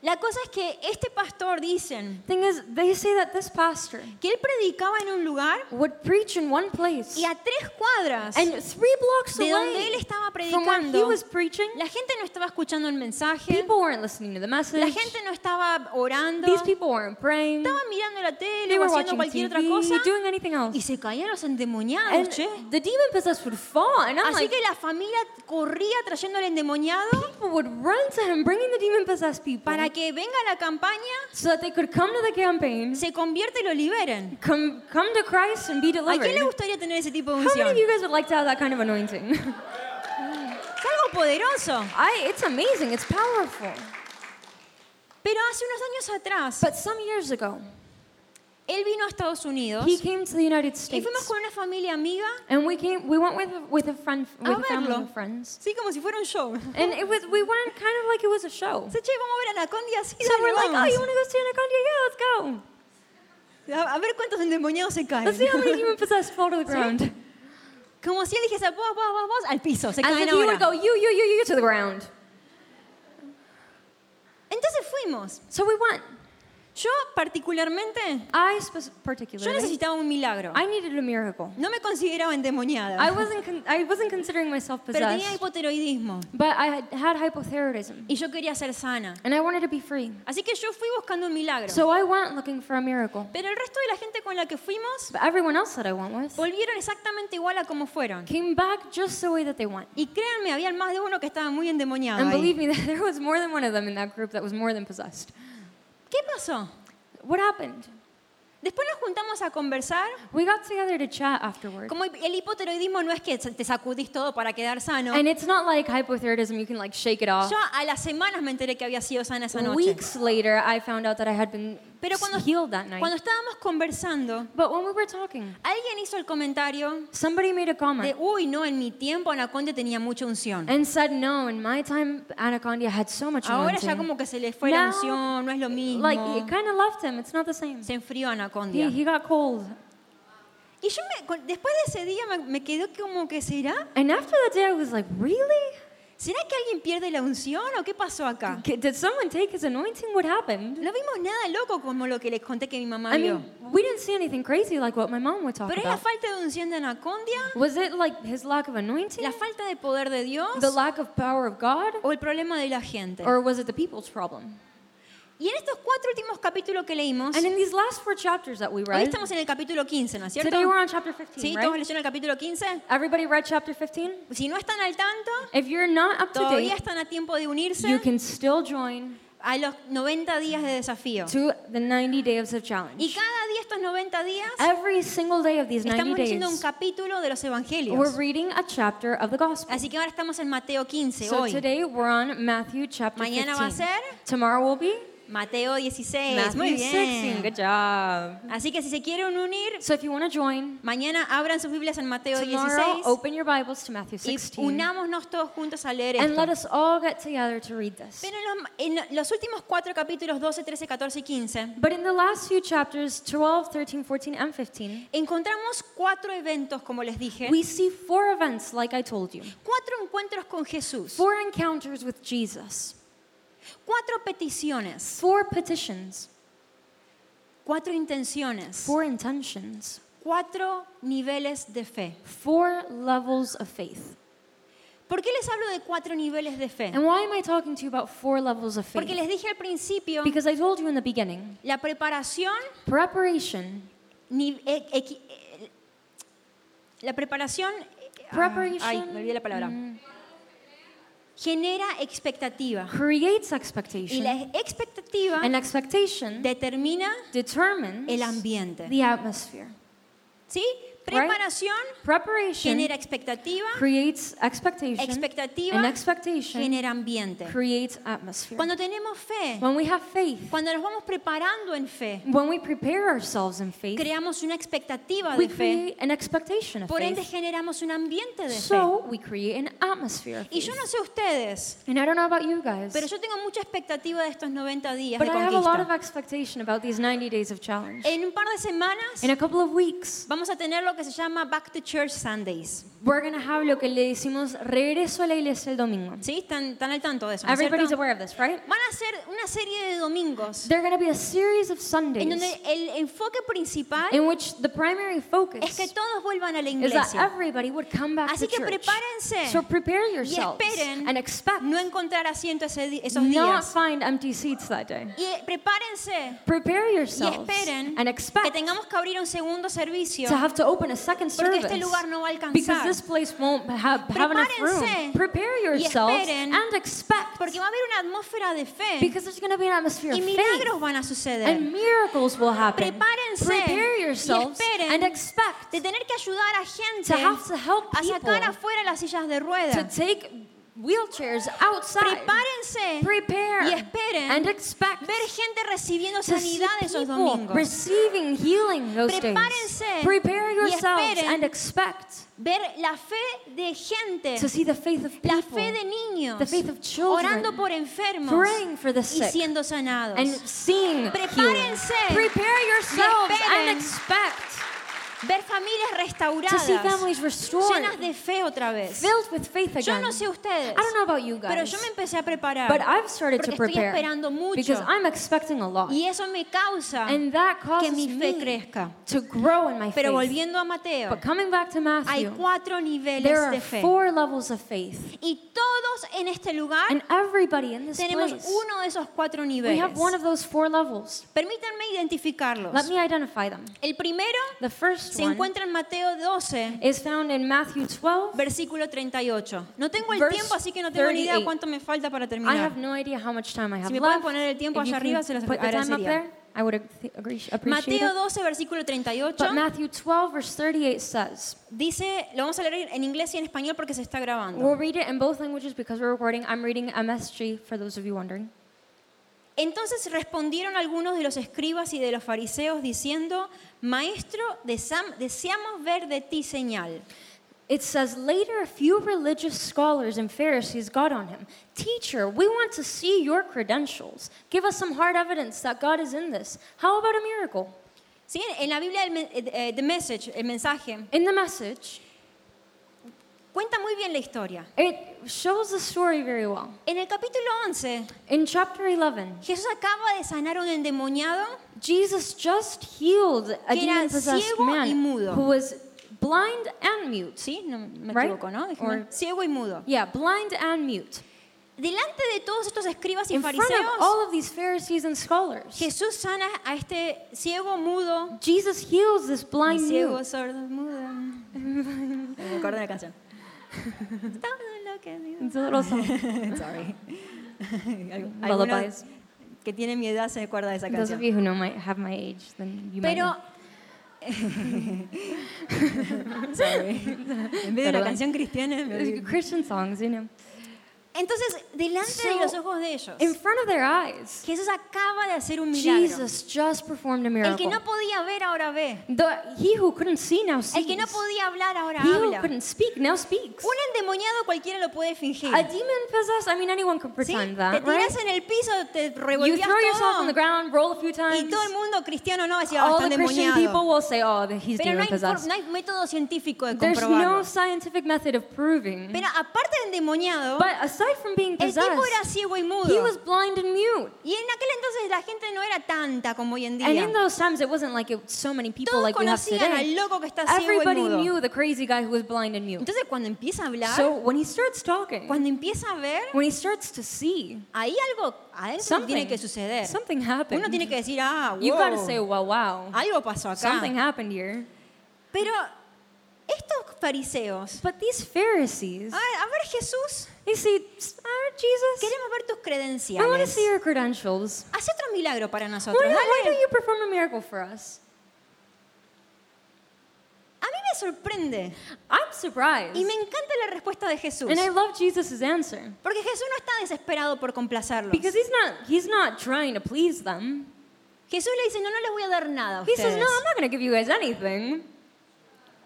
La cosa es que este pastor dicen Thing is, they say that this pastor que él predicaba en un lugar would preach in one place, y a tres cuadras and three blocks de donde away él estaba from where he predicando, was preaching, la gente no estaba escuchando el mensaje, people weren't listening to the message. la gente no estaba orando, These people weren't praying. estaban mirando la tele They o were haciendo watching cualquier otra cosa TV, doing anything else. y se caían los endemoniados, And che. the demon possessed would fall, and I'm Así like, que la familia corría trayendo al endemoniado people would run to him, bringing the demon possessed people, para que venga la campaña, so that they could come to the campaign, se convierta y lo liberen. come come to Christ, and be ¿A quién le delivered. gustaría tener ese tipo de How many unción? of you guys would like to have that kind of anointing? Es algo poderoso. I, it's amazing. It's powerful. Pero hace unos años atrás, But some years ago, él vino a Estados Unidos he came to the United y States. fuimos con una familia amiga, And we came. We went with with a friend, A with a family verlo. of friends. sí, como si fuera un show. And it was. We went kind of like it was a show. Dice, che, vamos a ver a Anacondia así, So dale, we're like, oh, vamos. you want to go see Anaconda? Yeah, let's go. a, a ver cuántos endemoniados se caen. Let's see how many demon possessed fall to the ground. Como si él dijese, vos, vos, vos, vos, al piso, se As caen if he would go, ahora. you, you, you, you, to the ground. Entonces fuimos. So we went. Yo particularmente, I yo necesitaba un milagro. I needed a miracle. No me consideraba endemoniada, I wasn't. Con- I wasn't considering myself pero tenía possessed, hipotiroidismo but I had, had hypothyroidism, y yo quería ser sana. and I wanted to be free. Así que yo fui buscando un milagro. So I went looking for a miracle. Pero el resto de la gente con la que fuimos But everyone else that I went with volvieron exactamente igual a como fueron. came back just the way that they went. Y créanme, había más de uno que estaba muy endemoniado. And ahí. believe me, there was more than one of them in that group that was more than possessed. ¿Qué pasó? What happened? Después nos juntamos a conversar. We got together to chat afterward. Como el hipotiroidismo no es que te sacudís todo para quedar sano. And it's not like hypothyroidism, you can like shake it off. Yo a las semanas me enteré que había sido sana esa noche. Weeks later, I found out that I had been Pero cuando, healed that night. cuando estábamos conversando, But when we were talking, alguien hizo el comentario somebody made a de, comment uy, no, en mi tiempo Anaconda tenía mucha unción. and said, No, in my time, Anacondia had so much Ahora anointing. ya como que se le fue la unción, no es lo mismo. Like, it kind of left him. It's not the same. Se enfrió He, Anacondia. he got cold. Y yo me- con- después de ese día me, me quedó como que, ¿será? And after that day, I was like, Really? ¿Será que alguien pierde la unción o qué pasó acá? K- Did someone take his anointing? What happened? No vimos nada loco como lo que les conté que mi mamá I vio. mean, we didn't see anything crazy like what my mom would talk Pero es la about. falta de unción de Anacondia, Was it like his lack of anointing? la falta de poder de Dios The lack of power of God? o el problema de la gente. Or was it the people's problem? Y en estos cuatro últimos capítulos que leímos, And in these last four chapters that we hoy read, estamos en el capítulo 15, ¿no es cierto? today we're on chapter 15, ¿Sí? ¿Todos leyeron el capítulo 15? Everybody read chapter 15? Si no están al tanto, If you're not up to todavía date, están a tiempo de unirse you can still join a los 90 días de desafío. to the 90 days of Y challenge. cada día estos 90 días Every single day of these 90 estamos leyendo un capítulo de los evangelios. we're reading a chapter of the gospel. Así que ahora estamos en Mateo 15 So hoy. today we're on Matthew chapter Mañana va a 15. ser Tomorrow will be Mateo 16. Matthew Muy 16. bien. Good job. Así que si se quieren unir, So if you want to join, mañana abran sus Biblias en Mateo tomorrow 16 open your Bibles to Matthew y 16 unámonos todos juntos a leer and esto. let us all get together to read this. Pero en los, en los últimos cuatro capítulos 12, 13, 14 y 15 But in the last few chapters, 12, 13, 14, and 15, encontramos cuatro eventos, como les dije, we see four events like I told you. cuatro encuentros con Jesús, Four encounters with Jesus, cuatro peticiones, four petitions, cuatro intenciones, four intentions, cuatro niveles de fe. four levels of faith. ¿Por qué les hablo de cuatro niveles de fe? And why am I talking to you about four levels of Porque faith? les dije al principio, Because I told you in the beginning, la preparación preparation, ni- e- equi- eh, la preparación ah, preparation ay, me olvidé la palabra. mm, Genera expectativa. creates Y la expectation, expectativa and expectation determina determines el ambiente. the atmosphere. ¿Sí? Preparación Preparation genera expectativa, creates expectation, expectativa and expectation genera ambiente. creates atmosphere. Cuando tenemos fe, When we have faith, cuando nos vamos preparando en fe, when we prepare ourselves in faith, creamos una expectativa we de fe, an expectation of por ende faith. generamos un ambiente de fe. So we create an atmosphere of Y yo no sé ustedes, And I don't know about you guys, pero yo tengo mucha expectativa de estos 90 días but de I have a lot of expectation about these 90 days of challenge. En un par de semanas In a couple of weeks, vamos a tener lo que se llama Back to Church Sundays. we're going to have lo que le decimos regreso a la iglesia el domingo. ¿Sí? ¿Están, están al tanto de eso? ¿no es Everybody's cierto? aware of this, right? Van a ser una serie de domingos There are going to be a series of en Sundays donde el enfoque principal in which the primary es focus que todos vuelvan a la is that iglesia. everybody would come back Así to que church. prepárense So prepare yourselves esperen and expect no encontrar asiento ese esos not días. find empty seats that day. Y prepárense Prepare y yourselves esperen and que expect tengamos que abrir un segundo servicio to have to open a second porque service este lugar no va a because alcanzar. this place won't have, have enough Prepárense room. Prepare y yourselves and expect Porque va a haber una atmósfera de fe because there's going to be an atmosphere y of milagros faith van a suceder. and miracles will happen. Prepárense Prepare y yourselves esperen and expect de tener que ayudar a to gente have to help a sacar people afuera las sillas de to ruedas. take wheelchairs outside. Prepárense Prepare y esperen and expect ver gente recibiendo sanidad esos domingos. receiving healing those days. Prepárense Prepare y yourselves esperen and expect Ver la fe de gente, to see the faith of la people, fe de niños, the faith of children, orando por enfermos praying for the y sick, siendo sanados. and seeing healing. Prepárense Prepare yourselves esperen and expect Ver familias restauradas, llenas de fe otra vez. filled with faith Yo no sé ustedes, I don't know about you pero guys, yo me empecé a preparar but I've started porque to estoy esperando mucho because I'm expecting a lot. y eso me causa And that que mi fe crezca. to grow in my Pero volviendo a Mateo, But coming back to hay Matthew, cuatro there niveles are de fe four levels of faith. y todos en este lugar And everybody in this tenemos place, uno de esos cuatro niveles. Permítanme identificarlos. Let me identify them. El primero se encuentra en Mateo 12, is found in Matthew 12. versículo 38. No tengo el Verse tiempo, así que no tengo ni idea 38. cuánto me falta para I terminar. have no idea how much time I have Si me pueden left. poner el tiempo allá arriba, se los agradecería. there, I would ag- agree, appreciate Mateo it. 12, versículo 38, But Matthew 12, verse 38 says, dice, lo vamos a leer en inglés y en español porque se está grabando. we'll read it in both languages because we're recording. I'm reading MSG for those of you wondering. Entonces respondieron algunos de los escribas y de los fariseos diciendo, Maestro, deseamos ver de ti señal. It says, Later, a few religious scholars and Pharisees got on him. Teacher, we want to see your credentials. Give us some hard evidence that God is in this. How about a miracle? ¿Sí? En la Biblia, el, eh, eh, the message, el mensaje, In the message, cuenta muy bien la historia. it shows the story very well. En el capítulo 11, In chapter 11, Jesús acaba de sanar a un endemoniado Jesus just healed a Que era demon possessed ciego y man mudo. who was blind and mute. ¿Sí? No me Right? equivoco, ¿no? Or- Ciego y mudo. Yeah, blind and mute. Delante de todos estos escribas y In front of fariseos, all of these Pharisees and scholars, Jesús sana a este ciego mudo. Jesus heals this blind ciego, mute. sordo, mudo. Me acuerdo de la canción. Todo lo que digo. Song. Sorry. Lullabies. que tienen mi edad se acuerdan de esa Those of canción. you who know my, have my age, then you might Pero, know. sorry. En vez de la canción cristiana, me. Christian songs, you know. Entonces, delante de So, los ojos de ellos, In front of their eyes, Jesús acaba de hacer un milagro. Jesus just performed a El que miracle. no podía ver ahora ve. The, he who couldn't see now sees. El que no podía hablar ahora He who habla. couldn't speak now speaks. Un endemoniado cualquiera lo puede fingir. A demon possessed, I mean, anyone could ¿Sí? pretend Te that, right? tiras en el piso, te You revolvías throw yourself on the todo. ground, roll a few times. Y todo el mundo cristiano no decía, All está the Christian endemoniado. people will say, oh, he's Pero no demon hay, for- possessed. no hay método científico de There's comprobarlo. no scientific method of proving. Pero aparte de endemoniado, But aside from being el tipo era possessed, ciego y he mudo. was blind and mute. Y en aquel entonces la gente no era tanta como hoy en And día. in those times, it wasn't like it, so many people Todos like we have conocían al today. loco que está ciego y Everybody mudo. knew the crazy guy who was blind and mute. Entonces cuando empieza a hablar, So when he starts talking, cuando empieza a ver, when he starts to see, ahí algo adentro something, tiene que suceder. something happened. Uno tiene que decir, ah, You gotta wow, say, well, wow, algo pasó acá. something happened here. Pero estos fariseos, But these Pharisees, a ver, a ver Jesús, they see, ah, Jesus, queremos ver tus I want to credenciales. see your credentials. Haz otro milagro para Why, nosotros. why dale. don't you perform a miracle for us? A mí me sorprende I'm surprised. y me encanta la respuesta de Jesús. And I love Jesus' answer. Porque Jesús no está desesperado por complacerlos. Because he's not, he's not trying to please them. Jesús le dice, no, no les voy a dar nada a He says, ustedes. no, I'm not going to give you guys anything.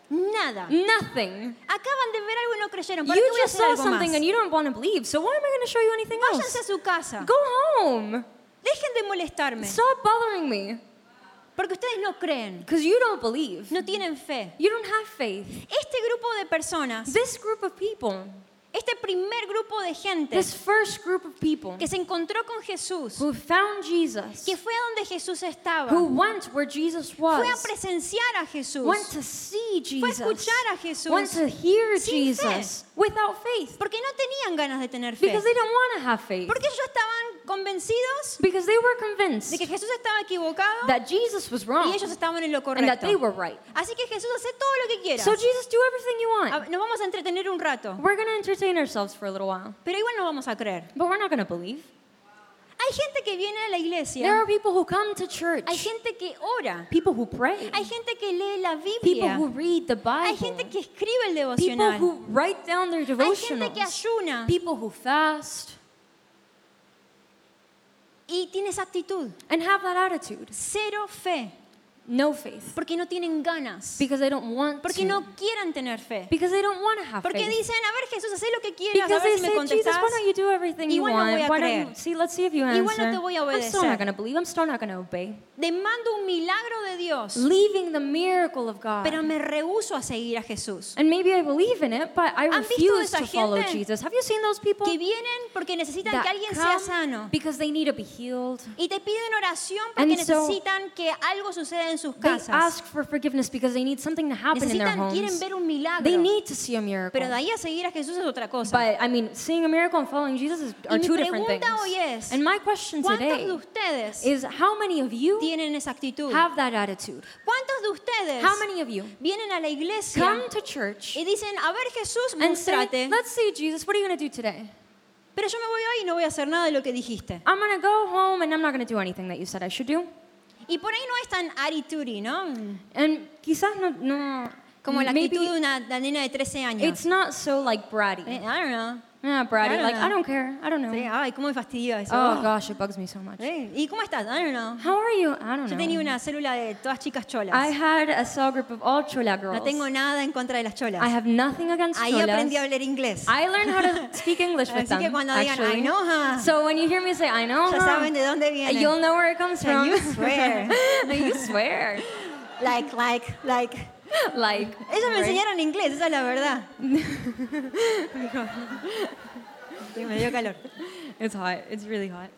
Nada. Nothing. Acaban de ver algo y no creyeron. ¿Para You qué voy a just hacer saw algo something más? and you don't want to believe, so why am I going to show you anything Váyanse a else? su casa. Go home. Dejen de molestarme. Stop bothering me. Porque ustedes no creen. Because you don't believe. No tienen fe. You don't have faith. Este grupo de personas, This group of people, este primer grupo de gente this first group of people que se encontró con Jesús, who found Jesus, que fue a donde Jesús estaba, who went where Jesus fue a was, presenciar a Jesús, went to see fue a Jesus, escuchar a Jesús, went to hear sin fe. Jesus without faith. porque no tenían ganas de tener fe. Because they don't want to have faith. Porque ellos estaban convencidos Because they were convinced de que Jesús estaba equivocado that Jesus was wrong y ellos estaban en lo and that they correcto. were right. Así que Jesús hace todo lo que quiera. So Jesus, do everything you want. Nos vamos a entretener un rato, We're going to entertain ourselves for a little while, pero igual no vamos a creer. but we're not going to believe. Hay Hay gente que viene a la There iglesia, are people who come to church, hay gente que ora, people who pray, hay gente que lee la people who read the hay Bible, gente que escribe el people who write down their hay gente que devotionals, ayuna. People who fast, y tiene esa actitud, and have that attitude. cero fe, No faith. porque no tienen ganas, Because they don't want porque to. no quieren tener fe, Because they don't want to have porque faith. dicen, a ver Jesús, haz lo que quieras, a Because ver they si me say, Jesus, contestas. why don't you do everything you Igual no voy want? a Why don't creer. you, see, let's see if you Igual no answer. te voy a I'm still obedecer. not going to believe. I'm still not going to obey. Demando un milagro de Dios, Leaving the miracle of God. pero me rehúso a seguir a Jesús. And maybe I believe in it, but I ¿Han visto refuse esa to follow gente Jesus. Have you seen those people Que vienen porque necesitan that que alguien sea come sano. because they need to be healed? Y te piden oración porque And so- necesitan que algo suceda en sus They casas. ask for forgiveness because they need something to happen in their Necesitan, quieren homes. ver un milagro. They need to see a miracle. Pero de ahí a seguir a Jesús es otra cosa. But I mean, seeing a miracle and following Jesus is, are two different things. hoy es, And my question ¿Cuántos de today ustedes is how many of you tienen esa actitud? have that attitude? ¿Cuántos de ustedes How many of you vienen a la iglesia come to church y dicen, a ver Jesús, and say, let's see, Jesus, what are you going to do today? pero yo me voy hoy y no voy a hacer nada de lo que dijiste? I'm going to go home and I'm not going to do anything that you said I should do. Y por ahí no es tan arituri, ¿no? And quizás no, no Como la maybe actitud de una, la nena de 13 años. it's not so like bratty. Eh, I don't know. Yeah, bratty. I don't like, know. I don't care. I don't know. Sí, ay, cómo me fastidia eso. Oh gosh, it bugs me so much. Eh, ¿Y cómo estás? I don't know. How are you? I don't Yo tenía know. una célula de todas chicas cholas. I had a cell group of all chola girls. No tengo nada en contra de las cholas. I have nothing against Ahí cholas. aprendí a hablar inglés. I learned how to speak English with Así que them. cuando digan, actually. "I know her", So when you hear me say I know, ya saben de dónde viene. you'll know where it comes And from. you swear. you swear. Like, like, like. Like. Ellos me enseñaron inglés, esa es la verdad. Sí, me dio calor. It's hot. It's really hot.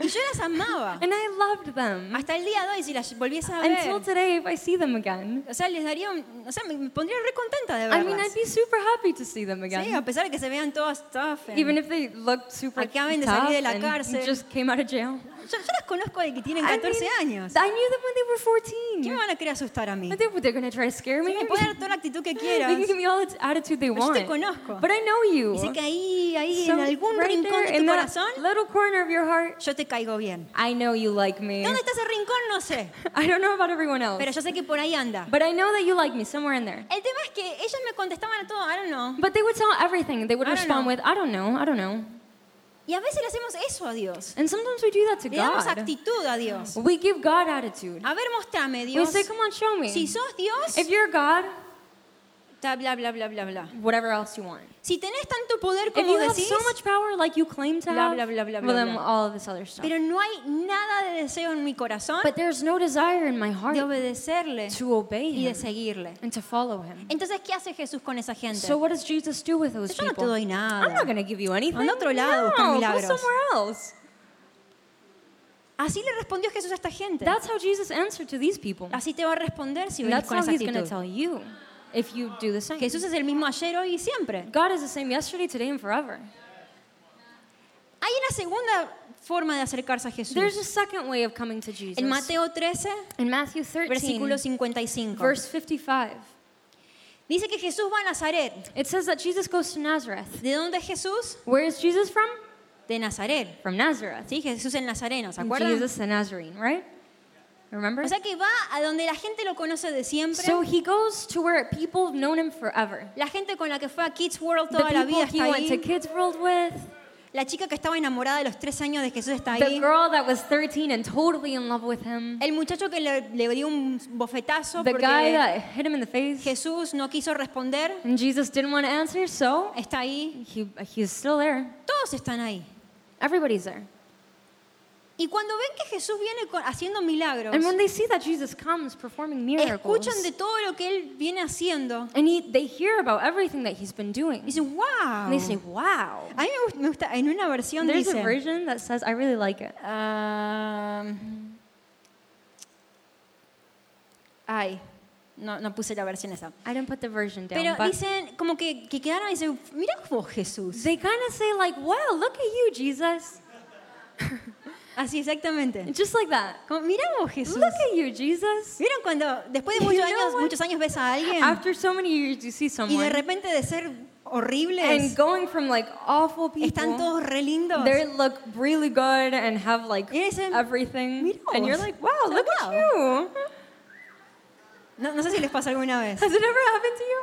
Y yo las amaba. And I loved them. Hasta el día de hoy, si las volviese a Until ver. today, if I see them again. O sea, les daría un, O sea, me pondría re contenta de I verlas. mean, I'd be super happy to see them Sí, again. a pesar de que se vean todas tough. and- Even if they looked super Acaban de salir de la cárcel. just came out of jail. Yo, yo las conozco de que tienen I 14 mean, años. I knew them when they were ¿Qué me 14. van a querer asustar a mí? But they, they're going to try to scare Sí, me. me pueden dar toda la actitud que They quieras. can give me all the attitude they Pero yo want. te conozco. But I know you. Y sé que ahí, ahí So en algún right rincón there de tu corazón, little corner of your heart, yo te caigo bien. I know you like me. ¿Dónde está ese rincón? No sé. I don't know about everyone else. Pero yo sé que por ahí anda. But I know that you like me somewhere in there. El tema es que ellos me contestaban a todo, I don't know. But they would tell everything. They would I respond know. with, I don't know, I don't know. Y a veces le hacemos eso a Dios. And sometimes we do that to Le damos God. actitud a Dios. We give God attitude. A ver, mostrame, We Dios. say, come on, show me. Si sos Dios, If you're God, ta, bla, bla, bla, bla, bla. whatever else you want. Si tenés tanto poder If como you have decís, so much power like you claim to Bla, have, bla, bla, bla, well, bla, then bla. all of this other stuff. pero no hay nada de deseo en mi corazón But there's no desire in my heart de obedecerle to obey y de Him seguirle. and to follow Him. Entonces, ¿qué hace Jesús con esa gente? So what does Jesus do with those Yo no te people? doy nada. I'm not going to give you anything. Anda a otro lado a buscar no, milagros. Go somewhere else. Así le respondió Jesús a esta gente. That's how Jesus answered to these people. Así te va a responder si venís that's con how esa He's going to actitud. tell you if you do the same. Jesús es el mismo ayer, hoy y siempre. God is the same yesterday, today, and forever. Hay una segunda forma de acercarse a Jesús. There's a second way of coming to Jesus. En Mateo 13, In Matthew 13, versículo 55. verse 55, Dice que Jesús va a Nazaret. it says that Jesus goes to Nazareth. ¿De dónde es Jesús? Where is Jesus from? De Nazaret. From Nazareth. Sí, Jesús el Nazareno, ¿se acuerdan? Jesus the Nazarene, right? Remember? O sea que va a donde la gente lo conoce de siempre. So he goes to where people have known him forever. la gente con la que fue a Kids World The toda la vida he está went to ahí. Kids World with, La chica que estaba enamorada de los tres años de Jesús está the ahí. girl that was 13 and totally in love with him, El muchacho que le, le dio un bofetazo the guy porque that hit him in the face, Jesús no quiso responder. and Jesus didn't want to answer, so Está ahí. he, he's still there. Todos están ahí. Everybody's there. Y cuando ven que Jesús viene haciendo milagros, And when they see that Jesus comes performing miracles, escuchan de todo lo que él viene haciendo, and he, they hear about everything that he's been doing, dicen, wow. and they say, wow. A mí me gusta, en una versión There's dice, a version that says, I really like it. ah, ay, no, no puse la versión esa. I didn't put the version down, Pero but dicen, como que, que quedaron y dicen, mira vos Jesús. they kind of say like, wow, look at you, Jesus. Así exactamente. Just like that. Como, mira vos Jesús. Look at you, Jesus. ¿Vieron cuando después de You muchos know años, what? muchos años ves a alguien After so many years, you see y de someone, repente de ser horribles, and going from like awful people. están todos re lindos. They look really good and have like dicen, everything. "Mira And you're vos." like, wow, So, look wow. at you. No, no sé si les pasa alguna vez. Has it ever happened to you?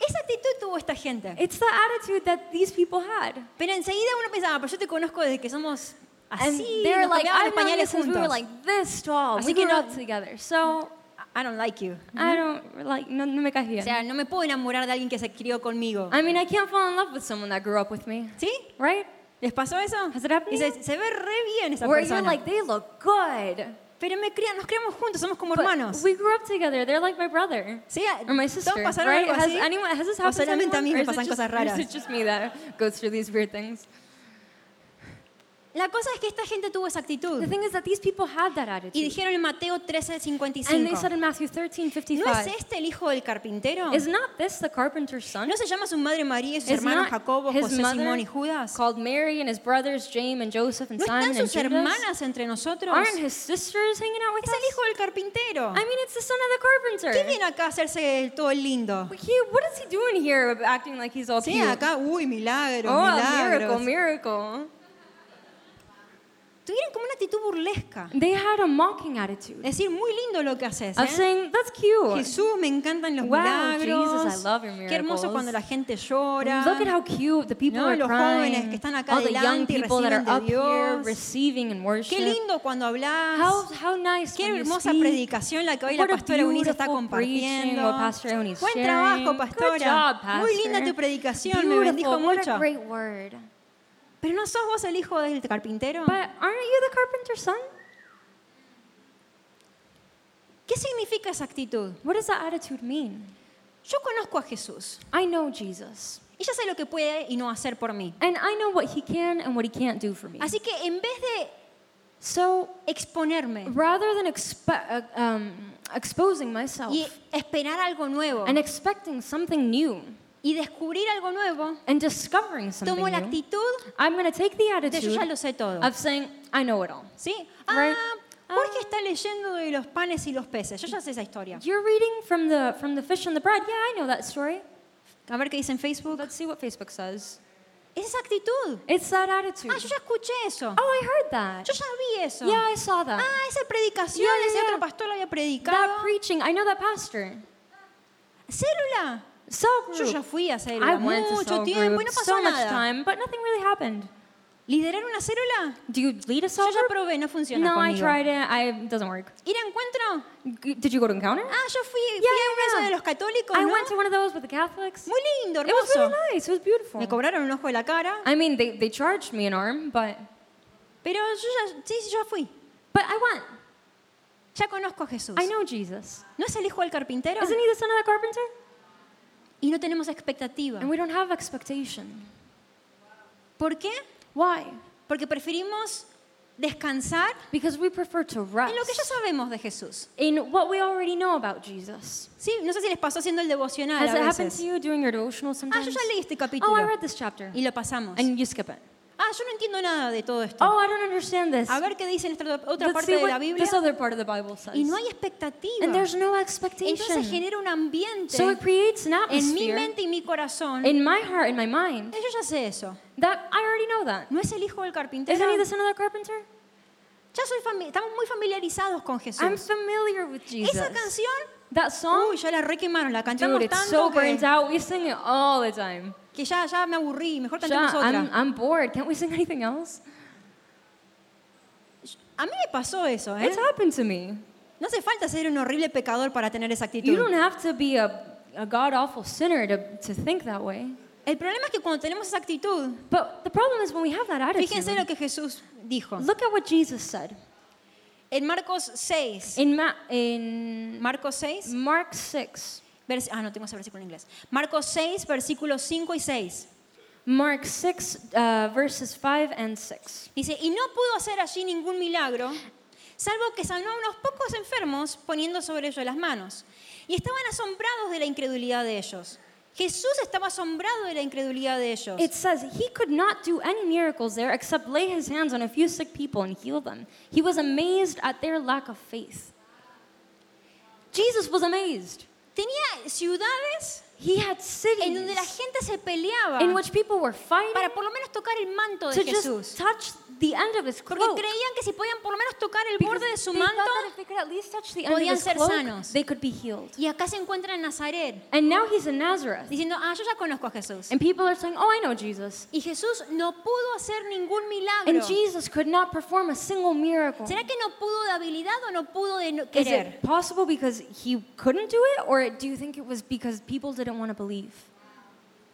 Esa actitud tuvo esta gente. It's the attitude that these people had. Pero enseguida uno pensaba, pero yo te conozco desde que somos And así, they were nos like, cambiábamos I've los known you pañales since we were juntos. like this tall. Así we que grew no- up together. So I don't like you. I don't like, no, no me caes O bien. sea, no me puedo enamorar de alguien que se crió conmigo. I mean, I can't fall in love with someone that grew up with me, ¿Sí? right? ¿Les pasó eso? Has it happened to se, ve re bien esa Where persona. you're like, they look good. Pero me cría- nos criamos juntos, somos como But hermanos. we grew up together. They're like my brother. ¿Sí? Or my ¿Todos sister, pasaron right? algo Has así? anyone has this ¿O happened to solamente a mí anyone? me pasan just- cosas or is raras? it just me that goes through these weird things? La cosa es que esta gente tuvo esa actitud. The thing is that these people had that Y attitude. dijeron en Mateo And they said 13:55. in Matthew 13, ¿No es 55, este el hijo del carpintero? is not this the carpenter's son? ¿No se llama su madre María y sus Is hermanos Jacobo, José, Simón y Judas? called Mary and his brothers James and Joseph and ¿No Simon están sus hermanas entre nosotros? Aren't his sisters hanging out with Es us? el hijo del carpintero. I mean, it's the son of the carpenter. ¿Qué viene acá a hacerse todo el lindo? He, what is he doing here acting like he's all Sí, cute? acá, uy, milagros, oh, milagros. miracle, miracle. Tuvieron como una actitud burlesca. They had a mocking attitude Es decir, muy lindo lo que haces. of ¿eh? saying, that's cute. Jesús, me encantan los Wow, milagros. Jesus, I love your Qué hermoso miracles. cuando la gente llora. Look at how cute the people No, are los crying. jóvenes que están acá All the young adelante y people that are reciben de up here Dios. receiving and worship. Qué lindo cuando hablas. How, how nice Qué when you hermosa predicación la que hoy What la pastora Eunice está compartiendo. what Pastor Eunice Buen trabajo, Good pastora. job, Muy linda Pastor. tu predicación, me Beautiful, bendijo what mucho. a great word. Pero no sos vos el hijo del carpintero. But aren't you the carpenter's son? ¿Qué significa esa actitud? What does that attitude mean? Yo conozco a Jesús I know Jesus. y ya sé lo que puede y no hacer por mí. And I know what he can and what he can't do for me. Así que en vez de So exponerme rather than expe- uh, um, exposing myself y esperar algo nuevo and expecting something new y descubrir algo nuevo, and discovering something tomo la new, actitud I'm going to take the de yo attitude ya lo sé todo. of saying, I know it all. ¿Sí? Right. Ah, Jorge está leyendo de los panes y los peces. Yo ya sé esa historia. You're reading from the from the fish and the bread. Yeah, I know that story. A ver qué dice en Facebook. Let's see what Facebook says. Es esa actitud. It's that attitude. Ah, yo ya escuché eso. Oh, I heard that. Yo ya vi eso. Yeah, I saw that. Ah, esa predicación, Yeah, ese yeah. otro pastor lo había That predicado. preaching, I know that pastor. Célula. Yo ya group. fui a I célula went to mucho cell tiempo y group no pasó so much nada. time, but nothing really happened. ¿Liderar una célula? Do you lead a cell Yo ya group? probé, no funciona No, I conmigo. tried it. I it doesn't work. ¿Ir a encuentro? G- Did you go to encounter? Ah, yo fui, fui Yeah, a yeah. de los católicos, I ¿no? went to one of those with the Catholics. Muy lindo, It was hermoso. really nice. It was beautiful. Me cobraron un ojo de la cara, I mean, they, they charged me an arm, but pero yo ya, sí, sí, ya fui. but I went. Ya conozco a Jesús. I know Jesus. ¿No es el hijo del carpintero? Isn't he the son of the carpenter? Y no tenemos expectativa. And we don't have expectation. ¿Por qué? Why? Porque preferimos descansar Because we prefer to en lo que ya rest sabemos de Jesús. in what we already know about Jesus. Sí, no sé si les pasó haciendo el devocional Has a it happened veces. to you during your devotional Ah, sometimes? yo ya leí este Oh, capítulo I read this chapter. y lo pasamos. And you skip it. Ah, yo no entiendo nada de todo esto. Oh, I don't understand this. A ver qué dice en esta otra Let's parte see de la Biblia. this other part of the Bible says. Y no hay expectativa. And there's no Entonces expectation. genera un ambiente So it creates an en mi atmosphere mente y mi corazón. in my heart, in my mind, Yo ya sé eso. that I already know that. ¿No es el hijo del carpintero? Isn't he the son of the carpenter? Ya soy estamos muy familiarizados con I'm Jesús. familiar with Jesus. Esa canción, That song, uy, ya la requemaron, la cantamos tanto so burnt que, out. We sing it all the time. Que ya, ya me aburrí. Mejor cantemos I'm, otra. I'm bored. Can't we sing anything else? A mí me pasó eso, ¿eh? It's happened to me. No hace falta ser un horrible pecador para tener esa You actitud. don't have to be a, a god awful sinner to, to think that way. El problema es que cuando tenemos esa actitud, But the problem is when we have that attitude. fíjense lo que Jesús dijo. Look at what Jesus said. En Marcos 6, In, Ma- in Marcos 6, Mark 6, vers- ah, no tengo ese versículo en inglés. Marcos 6, versículos 5 y 6. Mark 6, uh, verses 5 and 6. Dice, y no pudo hacer allí ningún milagro, salvo que sanó a unos pocos enfermos poniendo sobre ellos las manos. Y estaban asombrados de la incredulidad de ellos. Jesús estaba asombrado de la incredulidad de ellos. It says he could not do any miracles there except lay his hands on a few sick people and heal them. He was amazed at their lack of faith. Jesus was amazed. Tenía ciudades he had en donde la cities gente se peleaba in which people were fighting para por lo menos tocar el manto de to Jesús. just touch the end of his Porque cloak. creían que si podían por lo menos tocar el Because borde de su manto, podían ser cloak, sanos. they could be healed. y acá se encuentra en Nazaret, And now he's in Nazareth. diciendo, ah, yo ya conozco a Jesús. And people are saying, oh, I know Jesus. Y Jesús no pudo hacer ningún And milagro. Jesus could not perform a single miracle. ¿Será que no pudo de habilidad o no pudo de no- Is querer? it possible because he couldn't do it, or do you think it was because people didn't want to believe?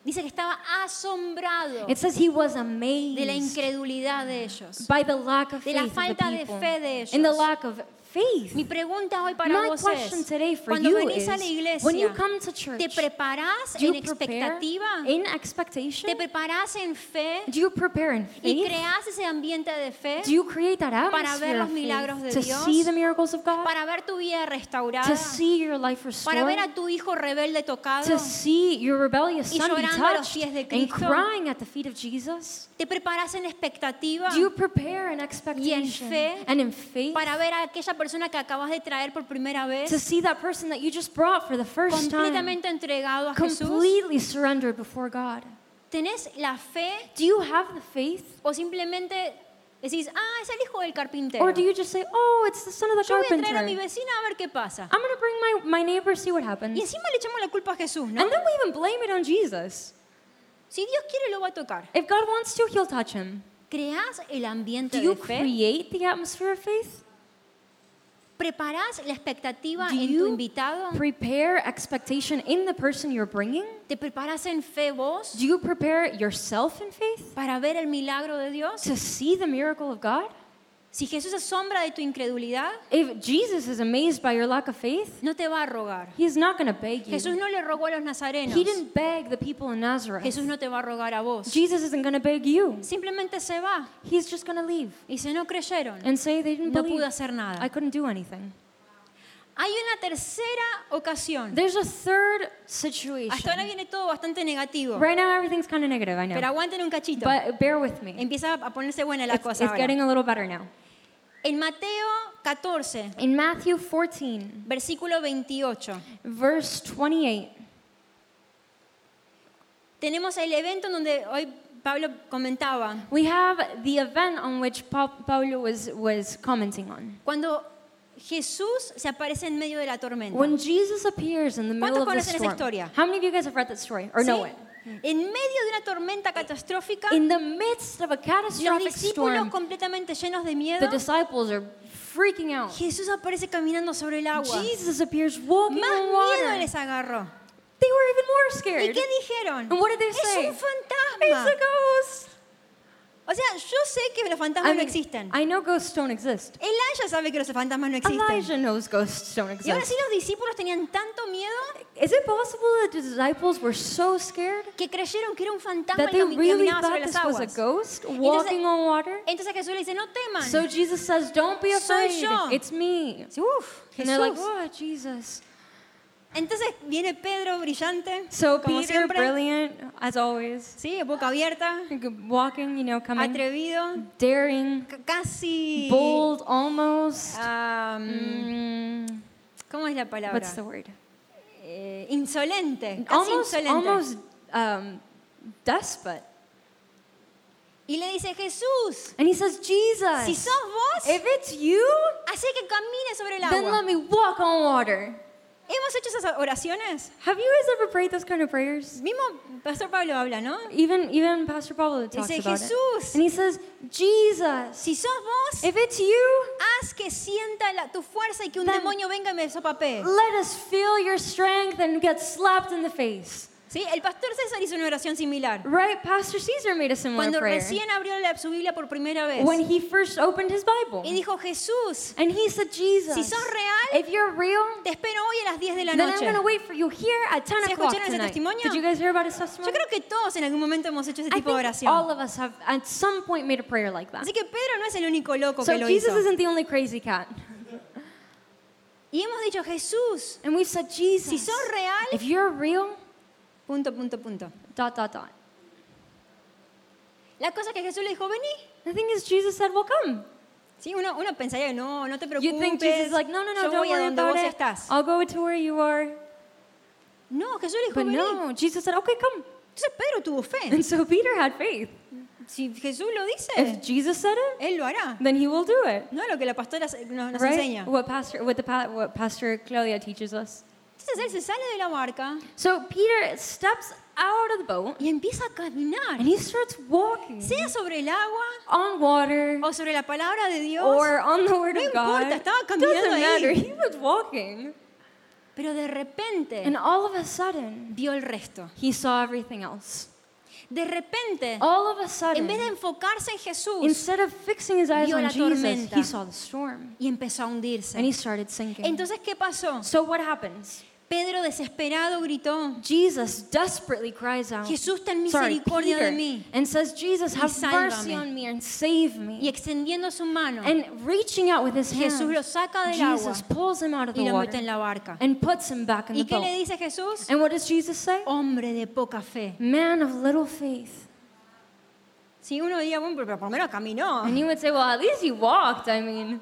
Dice que estaba asombrado It says he was de la amazed incredulidad de ellos. by the lack of de faith la of the falta de people, fe de in the ellos. lack of faith. Mi pregunta hoy para My vos question es, today for cuando you venís is, a la when you iglesia, come to church, ¿te preparás do en you prepare expectativa? in expectation? ¿Te preparás en fe? Do you prepare in ¿Y creás ese ambiente de fe Do you create that para ver atmosphere los milagros de to Dios? see the miracles of God, para ver tu vida restaurada? to see your life ¿Para ver restored, a tu hijo rebelde tocado? to see your rebellious Y son be llorando a los pies de and Cristo? crying at the feet of Jesus? ¿Te preparás en expectativa Do you prepare in expectation fe and in faith para ver a aquella persona que acabas de traer por primera to vez see that person that you just brought for the first time completamente entregado a Jesús? completely surrendered before God? ¿Tenés la fe Do you have the faith? o simplemente decís, ah, es el hijo del carpintero? Or do you just say, oh, it's the son of the Yo voy a traer a mi carpenter? vecina a ver qué pasa. I'm going to bring my, my neighbor, see what Y happens. encima le echamos la culpa a Jesús, ¿no? And then we even blame it on Jesus. Si Dios quiere, lo va a tocar. If God wants to, he'll touch him. ¿Creás el ambiente Do you de fe? create the atmosphere of faith? ¿Preparás la expectativa Do en tu you invitado? prepare expectation in the person you're bringing? ¿Te preparás en fe vos Do you prepare yourself in faith para ver el milagro de Dios? to see the miracle of God? Si Jesús asombra de tu incredulidad, If Jesus is amazed by your lack of faith, no te va a rogar. he's not going to beg you. Jesús no le rogó a los nazarenos. He didn't beg the people in Nazareth. Jesús no te va a rogar a vos. Jesus isn't going to beg you. Simplemente se va. He's just going to leave Y si no creyeron, and say they didn't no believe. pudo hacer I couldn't do anything. Hay una tercera ocasión. There's a third situation. Hasta ahora viene todo bastante negativo. Right now, everything's kind of negative, I know. Pero aguanten un cachito. But bear with me. Empieza a ponerse buena la It's, cosa it's ahora. getting a little better now. En Mateo 14, In Matthew 14, versículo 28, verse 28, tenemos el evento en donde hoy Pablo comentaba. we have the event on which Pa- Paulo was, was commenting on. Cuando Jesús se aparece en medio de la tormenta. When Jesus appears in the middle ¿Cuántos of the conocen esa storm. historia? How many of you guys have read that story or ¿Sí? know it? En medio de una tormenta catastrófica, In the midst of a los catastrophic discípulos storm, completamente llenos de miedo, the disciples are freaking out. Jesús aparece caminando sobre el agua. Jesus appears walking Más on miedo water. les agarró. They were even more ¿Y scared. qué dijeron? And what did they es say? un It's fantasma. a ghost. O sea, yo sé que los fantasmas I no mean, existen. I know ghosts don't exist. Elijah sabe que los fantasmas no existen. Elijah knows ghosts don't Y ahora sí exist. los discípulos tenían tanto miedo Is it possible that the disciples were so scared que creyeron que era un fantasma that they cami- really caminaba sobre thought las this was a aguas. ghost walking on water? Entonces Jesús le dice, no teman. So Jesus says, Don't be Soy afraid. yo. It's me. Uf, And they're like, Jesús. Oh, Jesus. Entonces viene Pedro brillante, So como Peter, siempre. brilliant as always, Sí, boca abierta, walking, you know, coming, atrevido, daring, c- casi... bold, almost. ah, mm, ¿Cómo es la palabra? what's the word? Eh, insolente, casi Almost, insolente. almost um, despot. Y le dice, Jesús, And he says, Jesus, si sos vos, if it's you, hace que camine sobre el then let agua. me walk on water. ¿Hemos hecho esas oraciones? Have you guys ever prayed those kind of prayers? Mismo Pastor Pablo habla, ¿no? Even even Pastor Pablo talks Dice, about Jesús, it. And he says, Jesus, si sos vos, if it's you, haz que sienta la- tu fuerza y que un demonio venga y me sopapee. let us feel your strength and get slapped in the face. ¿Sí? El pastor César hizo una oración similar. Right? Pastor Caesar made a similar Cuando prayer recién abrió la- su Biblia por primera vez. when he first opened his Bible. Y dijo, Jesús, And he said, Jesus, Si sos real, if you're real, te espero hoy a las 10 de la then I'm noche. going to wait for you here at 10 ¿Sí o'clock escucharon ese testimonio? Did you guys hear about his Yo testimony? creo que todos en algún momento hemos hecho ese I tipo de oración. all of us have at some point made a prayer like that. Así que Pedro no es el único loco So que lo Jesus hizo. isn't the only crazy cat. Y hemos dicho, Jesús, And we've said, Jesus, si sos real, if you're real, punto, punto, punto. dot, dot, dot. La cosa que Jesús le dijo, vení. The thing is, Jesus said, well, come. Sí, uno, uno pensaría, no, no te You think Jesus preocupes, is like, no, no, no, yo don't voy a worry donde about vos it. estás. I'll go to where you are. No, Jesús le dijo, But vení. no, Jesus said, okay, come. Entonces Pedro tuvo fe. And so Peter had faith. Si Jesús lo dice, If Jesus said it, Él lo hará. then he will do it. No lo que la pastora nos, nos Right? enseña. What Pastor, what, the, what Pastor Claudia teaches us. Entonces él se sale de la barca So Peter steps out of the boat y empieza a caminar. and he starts walking Sea sobre el agua on water o sobre la palabra de Dios. or on the word No of God. importa, estaba caminando Doesn't ahí. matter. He was walking. Pero de repente And all of a sudden, vio el resto. he saw everything else. De repente, All of a en sudden, vez de enfocarse en Jesús instead of fixing his eyes vio on la Jesus, tormenta. he saw the storm y empezó a hundirse. and he started sinking. Entonces, ¿qué pasó? So what happens? Pedro desesperado gritó, Jesus desperately cries out, Jesús, ten sorry, misericordia Peter, de mí. and says, Jesus, Y have mercy on me and save Y me. extendiendo su mano, And reaching out with his Jesús lo saca del Jesus agua pulls him out of y the lo mete en la barca. and puts him back in ¿Y the qué le boat. dice Jesús? And what does Jesus say? Hombre de poca fe. Man of little faith. Si uno diría, bueno, pero por lo menos caminó. And you would say, well, at least he walked. I mean,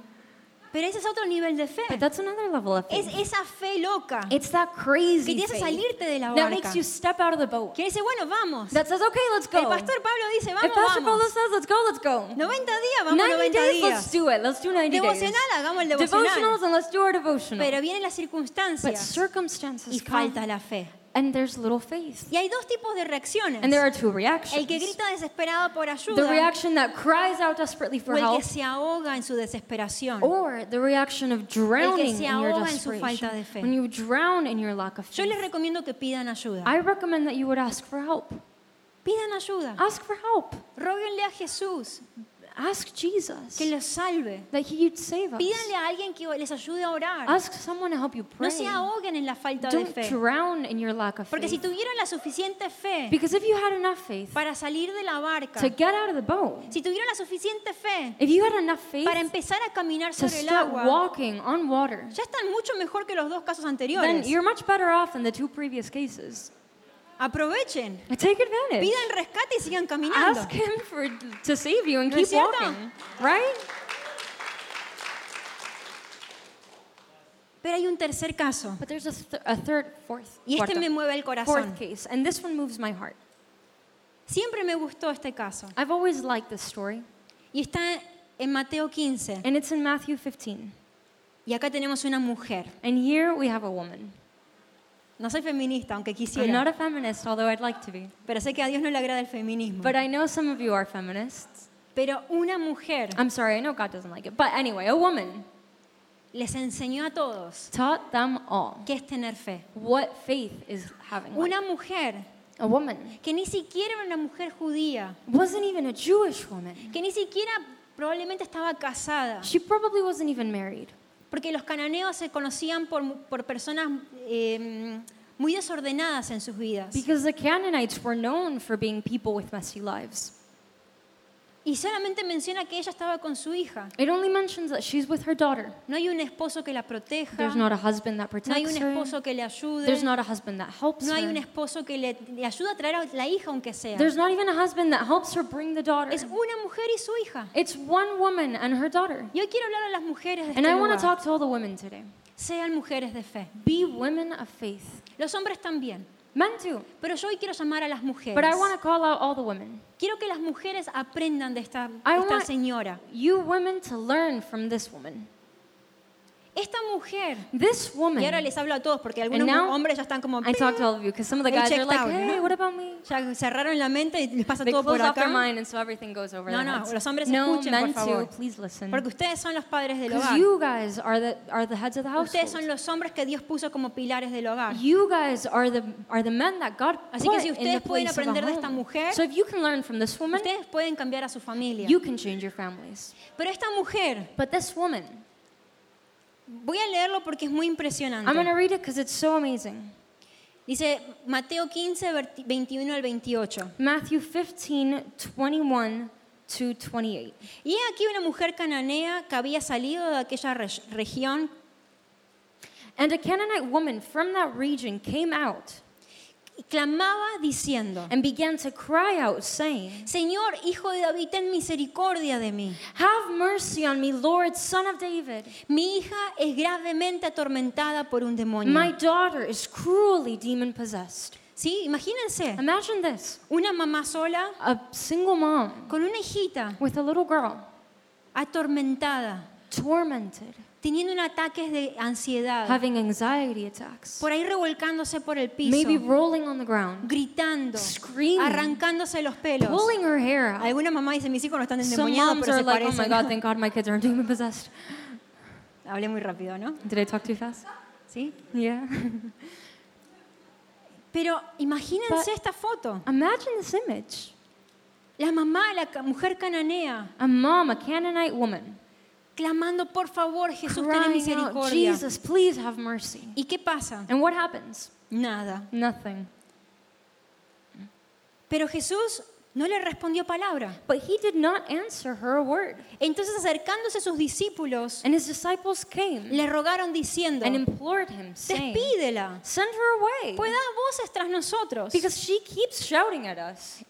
Pero ese es otro nivel de fe. but that's another level of Es faith. esa fe loca It's that que crazy te hace faith salirte de la that barca. makes you step out of the boat. Que dice, bueno, vamos. That says, okay, let's El go. pastor Pablo dice, If vamos, Pastor Paulo vamos. says, let's go, let's go. 90 días, vamos 90 90 days, let's días. do it. Let's do 90 days. Devocional, hagamos el devocional. Devotionals and let's do our devotional. Pero vienen las But circunstancias circumstances y come, falta la fe. And there's little faith. Y hay dos tipos de reacciones. And there are two El que reactions. grita desesperado por The ayuda reaction that cries out desperately o for el que se ahoga en su desesperación. or the reaction of drowning se in your ahoga en su falta de fe. When you drown in your lack of Yo les faith. recomiendo que pidan ayuda. I recommend that you would ask for help. Pidan ayuda. Ask for help. Róguenle a Jesús Ask Jesus que los salve. that He'd save us. Pídanle a alguien que les ayude a orar. Ask someone to help you No pray. se ahoguen en la falta de Don't fe. drown in your lack of Porque si faith. tuvieron la suficiente fe Because if you had enough faith para salir de la barca, to get out of the boat, si tuvieron la suficiente fe if you had enough faith para empezar a caminar to sobre el start agua, walking on water, ya están mucho mejor que los dos casos then anteriores. you're much better off than the two previous cases. Aprovechen, Take advantage. pidan rescate y sigan caminando. Ask Him for to save you and ¿No keep walking, right? Pero hay un tercer caso. But there's a, th- a third, fourth, Y este cuarto, me mueve el corazón. fourth case, and this one moves my heart. Siempre me gustó este caso. I've always liked this story, Y está en Mateo 15. and it's in Matthew 15. Y acá tenemos una mujer. And here we have a woman. No soy feminista, aunque I'm quisiera. not a feminist, although I'd like to be. Pero sé que a Dios no le agrada el feminismo. But I know some of you are feminists. Pero una mujer I'm sorry, I know God doesn't like it. But anyway, a woman les enseñó a todos taught them all qué es tener fe. what faith is having. Una mujer A woman que ni siquiera era una mujer judía, wasn't even a Jewish woman. que ni siquiera probablemente estaba casada, She probably wasn't even married. Porque los cananeos se conocían por, por personas eh, muy desordenadas en sus vidas. Because the Canaanites were known for being people with messy lives. Y solamente menciona que ella estaba con su hija. It only mentions that she's with her daughter. No hay un esposo que la proteja, There's not a husband that no hay un protects her. esposo que le ayude, There's not a husband that helps no hay un her. esposo que le, le ayude a traer a la hija aunque sea. There's not even a husband that helps her bring the daughter. Es una mujer y su hija. It's one woman and her daughter. Y hoy quiero hablar a las mujeres de And este I want to talk to all the women today. Sean mujeres de fe. Be women of faith. Los hombres también. Men too. Pero yo hoy quiero llamar a las mujeres. But I want to call out all the women. Quiero que las mujeres aprendan de esta, I esta want señora. you women to learn from this woman. Esta mujer. This woman. Y ahora les hablo a todos porque algunos now, hombres ya están como. I talk to all of you because some of the guys are like, out, hey, ¿no? what about me? Ya cerraron la mente y les pasa They todo por their acá. mind and so everything goes over No, no, los hombres no, escuchen, men por favor. too, please listen. Porque ustedes son los padres del hogar. you guys are the, are the heads of the Ustedes son household. los hombres que Dios puso como pilares del hogar. You guys are the, are the men that God Así que si ustedes pueden aprender de esta mujer, So if you can learn from this woman, Ustedes pueden cambiar a su familia. you can change your families. Pero esta mujer, But this woman, voy a leerlo porque es muy I'm going impresionante. to read it because it's so amazing. Dice Mateo 15, verti- 21 al 28. Matthew 15, 21 to 28. Y aquí una mujer cananea que había salido de aquella re- región And a Canaanite woman from that region came out y clamaba diciendo, and began to cry out, saying, Señor, hijo de David, ten misericordia de mí. Have mercy on me, Lord, son of David. Mi hija es gravemente atormentada por un demonio. My daughter is cruelly demon possessed. ¿Sí? Imagínense, Imagine this una mamá sola a single mom con una hijita with a little girl, atormentada, tormented, teniendo un ataque de ansiedad, having anxiety attacks, por ahí revolcándose por el piso, maybe rolling on the ground, gritando, Screaming. arrancándose los pelos. pulling her hair out. Alguna mamá dice, mis hijos no están endemoniados, pero se like, oh my parecen. God, thank God my kids aren't demon possessed. Hablé muy rápido, ¿no? Did I talk too fast? ¿Sí? Yeah. Pero imagínense But- esta foto. Imagine this image. La mamá, la mujer cananea, A mom, a Canaanite woman, clamando, por favor, Jesús, ten out, misericordia. Jesus, please have mercy. ¿Y qué pasa? And what happens? Nada. Nothing. Pero Jesús no le respondió palabra. But he did not answer her a word. Entonces acercándose a sus discípulos, And his disciples came le rogaron diciendo, and implored him, saying, despídela, Send her away. pues da voces tras nosotros. Because she keeps shouting at us.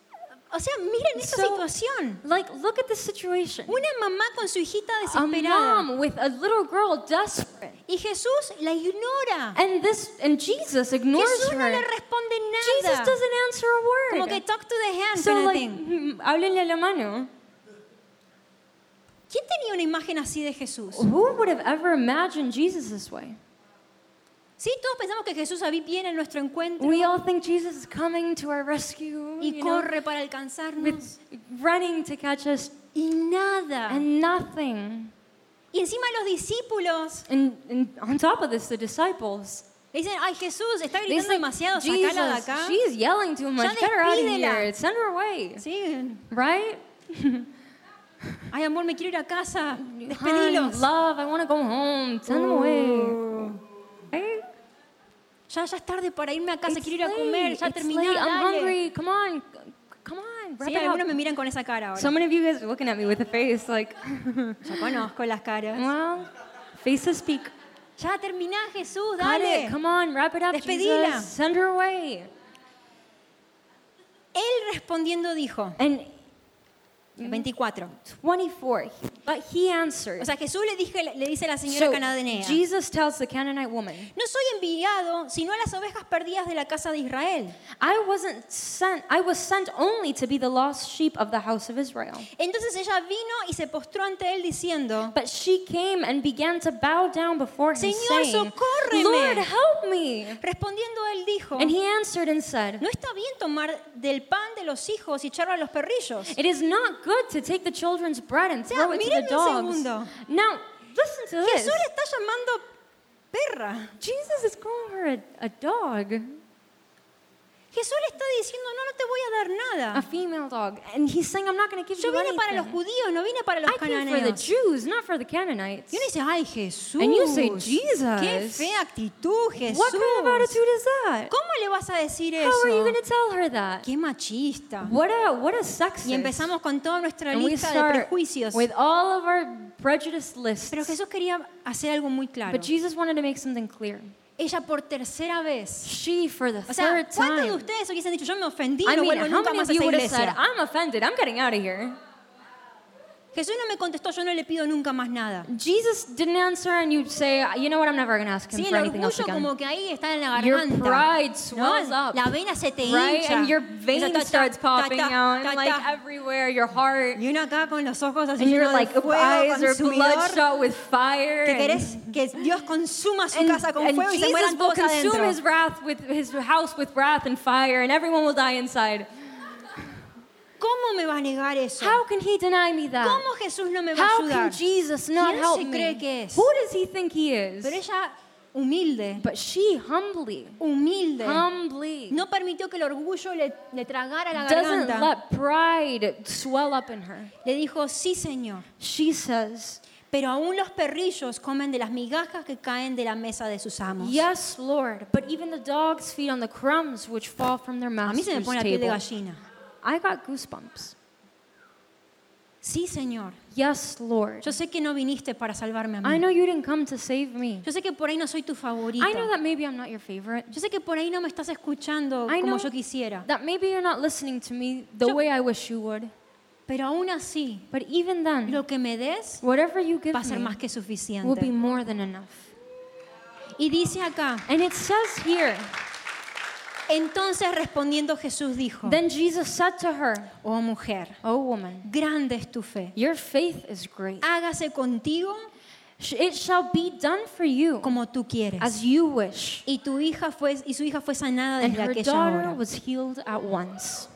O sea, miren esta So- situación. Like, look at this situation. Una mamá con su hijita A desesperada. mom with a little girl desperate. Y Jesús la ignora. And this and Jesus ignores Jesús no le responde Jesus nada. doesn't answer a Como word. que talk to the hand so kind of like, thing. mm, háblenle a la mano. ¿Quién tenía una imagen así de Jesús? Who would have ever imagined Jesus this way? Sí, todos pensamos que Jesús viene en nuestro encuentro We all think Jesus is coming to our rescue, y you know, corre para alcanzarnos. running to catch us, Y nada. and nothing. Y encima los discípulos And, and on top of this, the disciples. le dicen, ay Jesús, está gritando say, demasiado, sacala de acá. she's yelling too much. Get her out of despídela." here. Send her away. Sí, Right? ay amor, me quiero ir a casa. Despedilos. love, I want to go home. Send them away. Right? Ya, ya es tarde para irme a casa, It's quiero ir a comer, late. ya It's terminé, late. I'm dale. hungry. Come on. Come on. Sí, algunos me miran con esa cara ahora. So many of you guys are looking at me with a face like, Ya conozco las caras. well, faces speak. Ya terminá, Jesús, dale. it. Come on, wrap it up, Despedila. Jesus. Send her away. Él respondiendo dijo, And 24. 24, but he answered. O sea, Jesús le, dije, le dice a la señora So cananea, Jesus tells the Canaanite woman, no soy enviado sino a las ovejas perdidas de la casa de Israel. I wasn't sent, I was sent only to be the lost sheep of the house of Israel. Entonces ella vino y se postró ante él diciendo, But she came and began to bow down before him, Señor, saying, socórreme. Lord, help me. respondiendo él dijo, And he answered and said, no está bien tomar del pan de los hijos y echarlo a los perrillos. It is not good to take the children's bread and sea, throw it to the dogs. Now, listen to this. Jesús le está llamando perra. Jesus is calling her a, a dog, Jesús le está diciendo, no, no te voy a dar a nada. female dog. And he's saying, I'm not going to give Yo you vine para los anything. judíos, no vine para los I came for the cananeos. Jews, not for the Canaanites. Y uno dice, ay Jesús. And you say, Jesus. Qué fea actitud, Jesús. What kind of attitude is that? ¿Cómo le vas a decir How are you eso? going to tell her that? Qué machista. What a what a sexist. Y empezamos con toda nuestra and we lista de start prejuicios. with all of our prejudice lists. Pero Jesús quería hacer algo muy claro. But Jesus wanted to make something clear. Ella por tercera vez. She, for the O sea, third ¿cuántos de ustedes hubiesen dicho, yo me ofendí, I no mean, vuelvo how nunca many más of a you esa would have said, iglesia? I'm offended, I'm getting out of here? Jesús no me contestó, yo no le pido nunca más nada. Jesus didn't answer, and you'd say, you know what, I'm never going to ask him Sí, for el anything else orgullo again. como que ahí está en la Your garganta. pride ¿no? swells up. La vena se te Right? hincha. And your Esa vein ta, ta, starts ta, popping ta, out, ta, and like ta. everywhere, your heart. Y uno acá con los ojos así And your llenos like de fuego eyes are consumidor, bloodshot with fire. que and- querés que Dios consuma su and, casa con and fuego y se Jesus mueran will todos consume adentro. his wrath with his house with wrath and fire, and everyone will die inside. ¿Cómo me va a negar eso? How can he deny me that? ¿Cómo Jesús no me va a How ayudar? can Jesus not ¿Quién help se me? cree que es? Who does he think he is? Pero ella, humilde, But she humbly, humilde, humbly no permitió que el orgullo le, le tragara la doesn't garganta. let pride swell up in her. Le dijo, sí, Señor, She says, pero aún los perrillos comen de las migajas que caen de la mesa de sus amos. Yes, Lord, but even the dogs feed on the crumbs which fall from their A mí se me master's pone la piel de table. gallina. I got goosebumps. Sí, Señor. Yes, Lord. Yo sé que no viniste para salvarme a I mí. know you didn't come to save me. Yo sé que por ahí no soy tu favorito. I know that maybe I'm not your favorite. Yo sé que por ahí no me estás escuchando I como know yo quisiera. that maybe you're not listening to me the Yo- way I wish you would. Pero aún así, But even then, lo que me des whatever you give va a ser más que will be suficiente. more than enough. Y dice acá, And it says here, entonces respondiendo Jesús dijo, then Jesus said to her, oh mujer, Oh woman, grande es tu fe. your faith is great. Hágase contigo It shall be done for you como tú quieres. as you wish. Y tu hija fue y su hija fue sanada And desde her aquella daughter hora. was healed at once.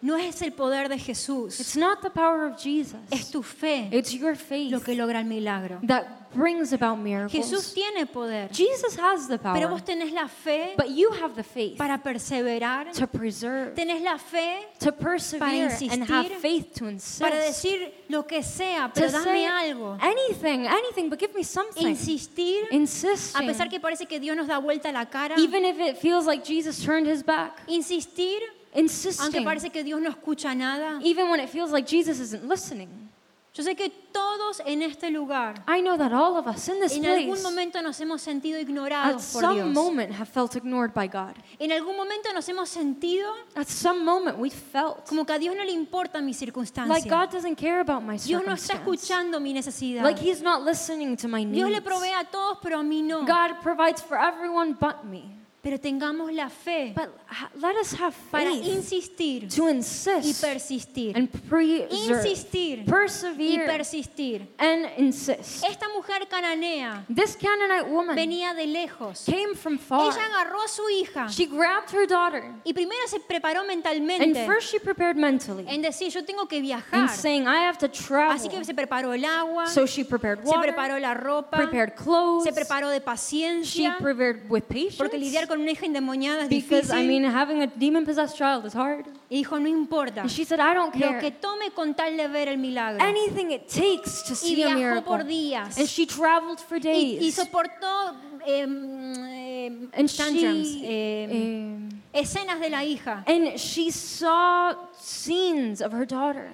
No es el poder de Jesús, It's not the power of Jesus. es tu fe It's your lo faith que logra el milagro. that brings about Jesús miracles. tiene poder, Jesus has the pero power, vos tenés la fe but you have the faith para perseverar, to preserve, tenés la fe to persevere, and have insistir, faith to insist, para decir lo que sea, pero to dame algo. anything, anything, but give me something. Insistir, a Insisting, pesar que parece que Dios nos da vuelta la cara. even if it feels like Jesus turned his back. Insistir, aunque Insisting, parece que Dios no escucha nada. even when it feels like Jesus isn't listening. Yo sé que todos en este lugar, I know that all of us in this en algún place, momento nos hemos sentido at ignorados por some Dios. moment, have felt ignored by God. En algún momento nos hemos sentido At some moment, we felt como que a Dios no le importa mi like circunstancia. God doesn't care about my Dios no está circumstance. escuchando mi necesidad. Like He's not listening to my Dios le needs. provee a todos, pero a mí no. God provides for everyone but me. Pero tengamos la fe But let us have para faith insistir to y insist persistir. and y persistir. and insist. Esta mujer cananea This Canaanite woman venía de lejos. came from far. Ella agarró a su hija She grabbed her daughter y primero se preparó and mentalmente first she prepared mentally en decir, yo tengo que viajar. and saying, I have to Así que travel. se preparó el agua, So she prepared se water, preparó la ropa, prepared clothes, se preparó de she paciencia, prepared with patience. porque lidiar con una hija endemoniada es Because I difícil. mean, having a demon possessed child is hard. Y dijo, no importa, And she said, I don't lo que care. tome con tal de ver el milagro. Anything it takes to Y see a viajó miracle. por días. And she traveled for Y, y days. soportó em, em, And tantrums, she, em, um, escenas de la hija. and she saw scenes of her daughter.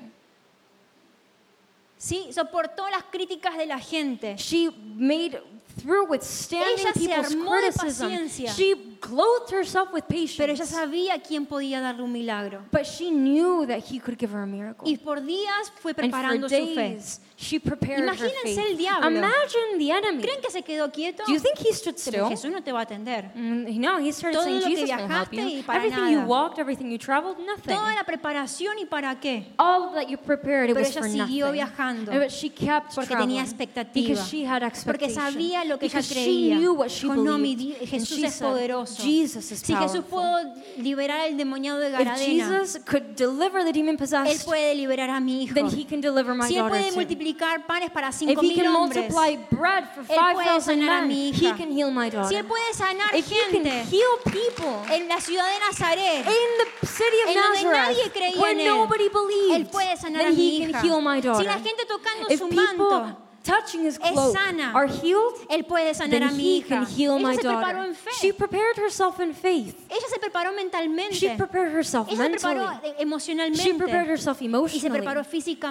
Sí, soportó las críticas de la gente. She made through withstanding people's criticism. She clothed herself with patience. Pero ella sabía quién podía darle un milagro. but she knew that he could give her a miracle. Y por días fue and for preparando su fe. She prepared her Imagínense faith. el diablo. Imagine the enemy. ¿Creen que se quedó quieto? Do you think he stood Pero still? Jesús no te va a atender. Mm, No, he started Todo saying, lo que help viajaste you. y para Everything you nada. walked, everything you traveled, nothing. Toda la preparación y para qué? All that you prepared, it Pero was ella for siguió nothing. viajando. But she kept Porque traveling tenía expectativa. Because she had Porque sabía lo que ella because creía. she knew what she Dijo, no, mi Jesús she es said, poderoso. Jesus is Si Jesús pudo liberar al demoniado de If Garadena, Jesus could deliver the demon Él possessed, puede liberar a mi hijo. then he can deliver my Si Él puede too. Multiplicar panes para If cinco he mil can hombres, multiply bread for Él puede 5,000 sanar a men, mi he hija. can heal my daughter. si Él puede sanar If he can gente heal people en la ciudad de Nazaret, in the city of en donde nadie Nazareth, creía where en él, nobody Él believed, puede sanar a then mi he hija. can heal my daughter. Si la gente tocando If su people manto touching his cloak sana, are healed, Él puede sanar a then mi he hija. can heal Ella my daughter. She prepared herself in faith. Ella se preparó mentalmente. She prepared herself Ella se preparó mentally. emocionalmente. She prepared herself y se emotionally. preparó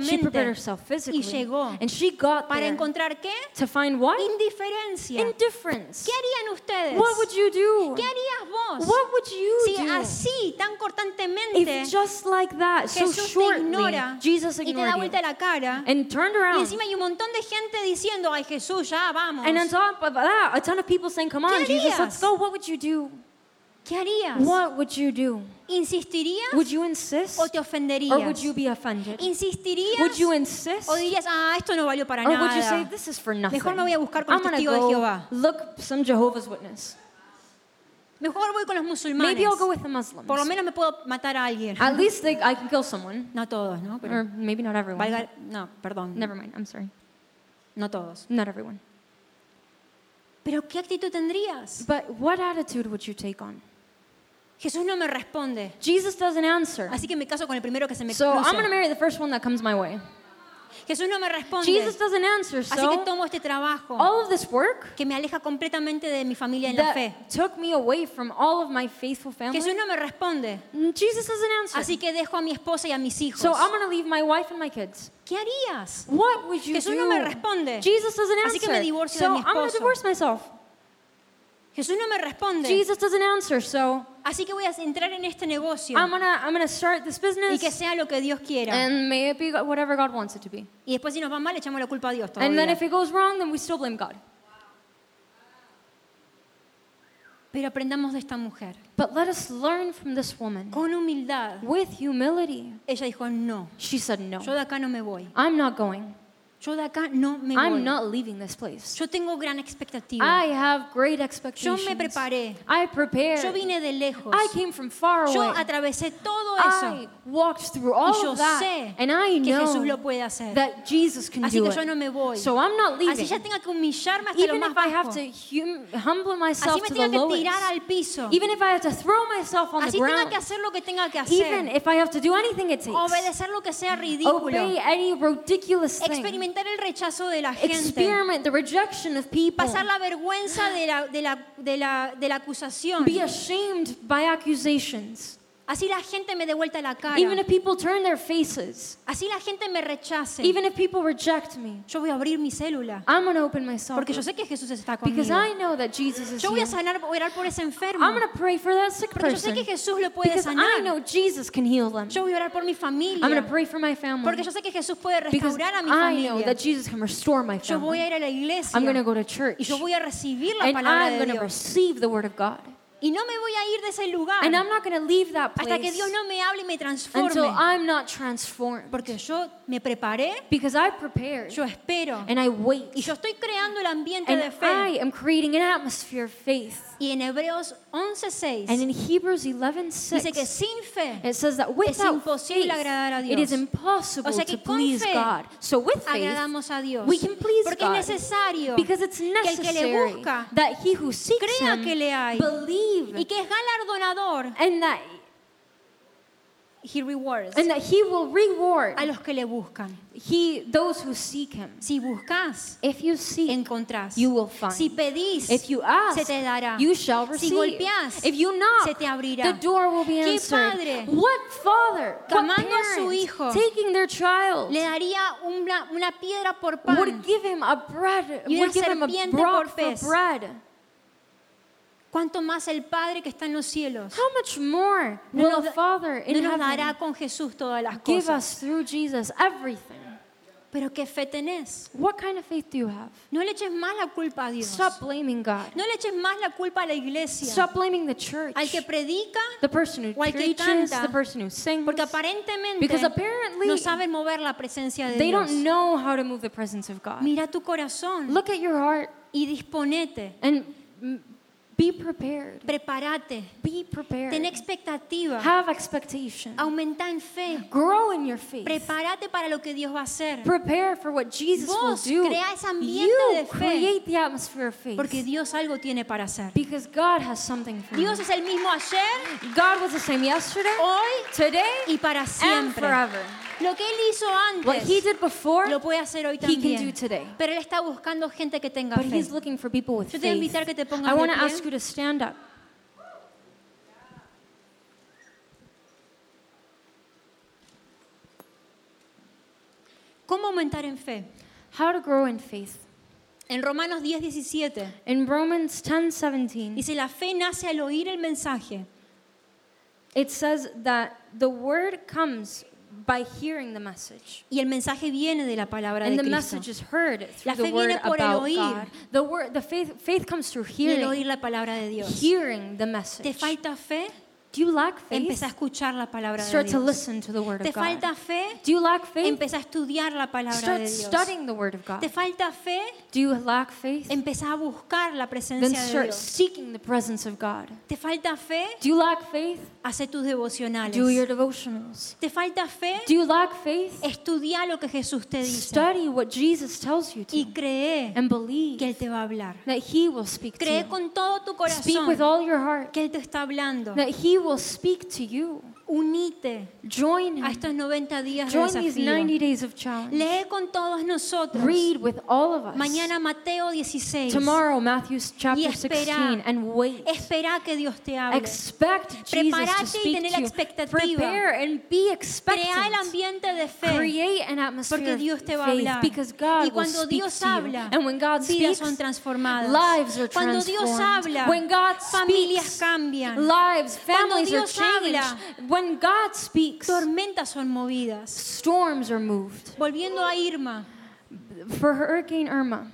She prepared herself y physically. llegó And she got para there encontrar qué? to find what? Indiferencia. Indifference. ¿Qué harían ustedes? What would you do? ¿Qué harías vos? What would you si do? así, tan cortantemente, If just like that, so Jesús te shortly, ignora Jesus y te da ignored vuelta you la cara, and turned y around. encima hay un montón de gente diciendo, ay Jesús, ya vamos. And on top of that, a ton of people saying, Come on, ¿Qué Jesus, harías? let's go. What would you do? ¿Qué harías? What would you do? ¿Insistirías Would you insist? o te Or ofenderías? would you be offended? ¿Insistirías Would you insist? o dirías, ah, esto no valió para Or would you say, nada? This is for nothing? Mejor me voy a buscar con I'm los gonna testigos de go Jehová. look some Jehovah's Witness. Mejor voy con los musulmanes. Maybe I'll go with the Muslims. Por lo menos me puedo matar a alguien. At least they, I can kill someone. No todos, ¿no? Pero Or maybe not everyone. valga- no, perdón. Never mind. I'm sorry. No todos. Not everyone. Pero ¿qué actitud tendrías? But what attitude would you take on? Jesús no me responde. Jesus doesn't answer. Así que me caso con el primero que se me So cruce. I'm going to marry the first one that comes my way. Jesús no me responde. Jesus doesn't answer. Así que tomo este trabajo all of this work que me aleja completamente de mi familia en la that fe. took me away from all of my faithful family. Jesús no me responde. Mm, Jesus doesn't answer. Así que dejo a mi esposa y a mis hijos. So I'm going to leave my wife and my kids. ¿Qué harías? What would you Jesús do? no me responde. Jesus doesn't Así que me answer. divorcio So de mi I'm going to esposo. divorce myself. Jesús no me responde. Jesus doesn't answer. So Así que voy a entrar en este negocio I'm gonna I'm gonna start this y business, que sea lo que Dios quiera. and may it be whatever God wants it to be. Y después si nos va mal, echamos la culpa a Dios And then todavía. if it goes wrong, then we still blame God. Pero aprendamos de esta mujer. But let us learn from this woman Con humildad. with humility. Ella dijo, no, She said, "No, yo de acá no me voy. I'm not going. Yo de acá no me voy. I'm not leaving this place. Yo tengo gran expectativa. I have great Yo expectations. me preparé. I prepared. Yo vine de lejos. I came from far Yo away. atravesé todo I walked through all Y yo of that, sé and I que Jesús know lo puede hacer. that Jesus can Así do que yo it. no me voy. So I'm not Así leaving. ya tenga que humillarme hasta lo Even más if I have to hum- humble myself Así me to tenga the que lowest, tirar al piso. even if I have to throw myself on the Así tenga ground, que hacer lo que tenga que even if I have to do anything it takes, Obedecer lo que sea ridículo. obey any ridiculous thing, Experimentar el rechazo de la gente. experiment the rejection of people, Pasar la vergüenza de la, de la, de la, de la acusación. be ashamed by accusations, Así la gente me dé vuelta la cara. even if people turn their faces, Así la gente me rechace. even if people reject me, Yo voy a abrir mi célula. I'm to open myself Porque yo sé que Jesús está conmigo. because I know that Jesus is Yo voy a sanar, orar por ese enfermo. I'm to pray for that sick Porque yo sé person que Jesús lo puede because I sanar. know Jesus can heal them. Yo voy a orar por mi familia. I'm to pray for my family Porque yo sé que Jesús puede because restaurar a mi I know familia. that Jesus can restore my Yo voy a family. ir a la iglesia. I'm to go to Y church yo voy a recibir la and palabra I'm de Dios. receive the word of God. Y no me voy a ir de ese lugar And I'm not going to leave that hasta que place Dios no me hable y me until transforme. I'm not transformed Porque yo me preparé, because I prepared yo espero. and I wait Y yo estoy creando el ambiente and de fe. I am creating an atmosphere of faith. Y en Hebreos And in Hebrews dice que 11:6 sin fe it says that without imposible faith agradar a it is impossible O sea to que con please fe God. So with faith agradamos a Dios. we can please Porque God es necesario because it's que el que le necessary busca that he who seeks crea him que le hay believe y que es galardonador. and that He rewards and that he will reward a los que le buscan. he those who seek him. Si buscas, If you seek, encontrás. you will find. Si pedís, If you ask, se te dará. you shall Si receive. golpeás, if you knock, se te abrirá. the door will be ¿Qué padre what father, what tomando a su hijo, taking their child, le daría una, una piedra por pan? would give him a bread, Y una would give him a por for bread? ¿Cuánto más el Padre que está en los cielos How much more will the Father no nos heaven dará con Jesús todas las give cosas? us through Jesus everything? Pero ¿qué fe tenés? What kind of faith do you have? No le eches más la culpa a Dios. Stop blaming God. No le eches más la culpa a la iglesia. Stop blaming the church. Al que predica, the person who o al que preaches, canta, the person who sings. porque aparentemente Because apparently no saben mover la presencia de They Dios. don't know how to move the presence of God. Mira tu corazón Look at your heart y disponete. and be prepared. Prepárate. Be prepared. Ten expectativa. Have expectation. Aumenta en fe. Grow in your faith. Prepárate para lo que Dios va a hacer. Prepare for what Jesus Vos will do. crea ese ambiente you de fe. create the atmosphere of faith. Porque Dios algo tiene para hacer. because God has something for Dios you. es el mismo ayer, God was the same yesterday, hoy today, y para and siempre. forever. Lo que Él hizo What He antes did before, lo puede hacer hoy He can do también. today. Pero Él está buscando gente que tenga But fe. He's looking for people with Yo te voy a faith. invitar que te pongas I de pie. To stand up. ¿Cómo aumentar en fe? How to grow in faith. En Romanos 10, 17 In Romans 10:17, dice, la fe nace al oír el mensaje it says that the word comes by hearing the message. y el mensaje viene de la palabra And de the Cristo. message is heard La through fe the viene por el oír. God. The word, the faith, faith comes through Y el hearing, oír la palabra de Dios. hearing the ¿Te message. falta fe? Do you lack faith? Empieza a escuchar la palabra de Start to Dios. listen to the word ¿Te of God. falta fe? Do you lack faith? Empieza a estudiar la palabra Start de Dios. studying the word of God. ¿Te falta fe? Do you lack faith? Empieza a buscar la Then presencia de start Dios. seeking the presence of God. ¿Te falta fe? Do you lack faith? Hace tus devocionales. Do your devotionals. ¿Te falta fe? Do you lack faith? Estudia lo que Jesús te dice Study what Jesus tells you y to cree and que believe Él te va a hablar. that He will speak to Cree you. con todo tu Speak with corazón all your heart que Él te está hablando. that He will speak to you. Unite Join a estos 90 días de Join these 90 desafío. days of challenge. Lee con todos nosotros. Read with all of us. Mañana Mateo 16. Tomorrow, Matthew chapter espera. 16, and wait. Espera que Dios te hable. Expect Jesus to Prepárate y to la expectativa. Prepare and be Crea el expectant. ambiente de fe. Create an atmosphere Porque Dios te va a hablar. because God y cuando Dios habla, And when God vidas speaks, son transformadas. lives are cuando Dios habla, when God familias cambian. lives, Cuando families are Dios changed. habla, when God speaks, Tormentas son movidas. storms are moved. Volviendo a Irma, For Hurricane Irma,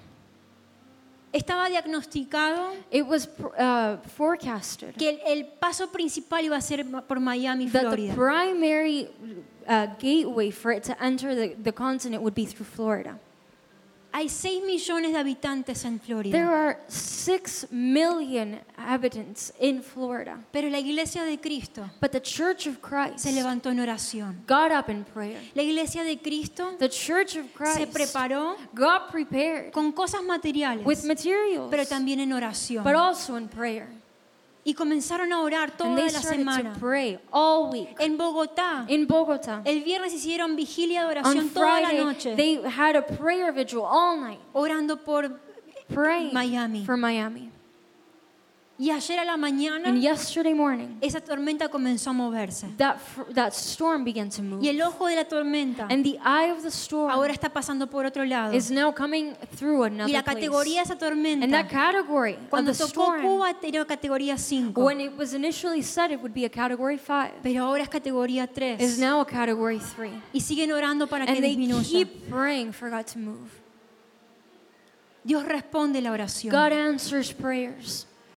estaba diagnosticado it was uh, forecasted que el, el paso principal iba a ser por Miami, that the primary uh, gateway for it to enter the, the continent would be through Florida. Hay 6 millones de habitantes en There Florida. are 6 million inhabitants in Florida. Pero la iglesia de Cristo But the Church of Christ se levantó en oración. got up in prayer. La iglesia de Cristo The Church of se Christ preparó got prepared con cosas materiales, with materials, pero también en oración. but also in prayer. Y comenzaron a orar toda la semana. En Bogotá, In Bogota, el viernes hicieron vigilia de on oración toda la Friday, noche, they had a prayer vigil all night, orando por praying Miami. for Miami. Y ayer a la mañana And yesterday morning, esa tormenta comenzó a moverse. that, fr- that storm began to move. Y el ojo de la tormenta And the eye of the storm ahora está pasando por otro lado. is now coming through Y another la categoría de place. esa And that tormenta, category of cuando the tocó storm, Cuba, era categoría 5. when it was initially said it would be a category 5, Pero ahora es categoría is 3. now a category 3. Y siguen orando para que And they disminuya. keep praying for God to move. Dios responde la oración. God answers prayers.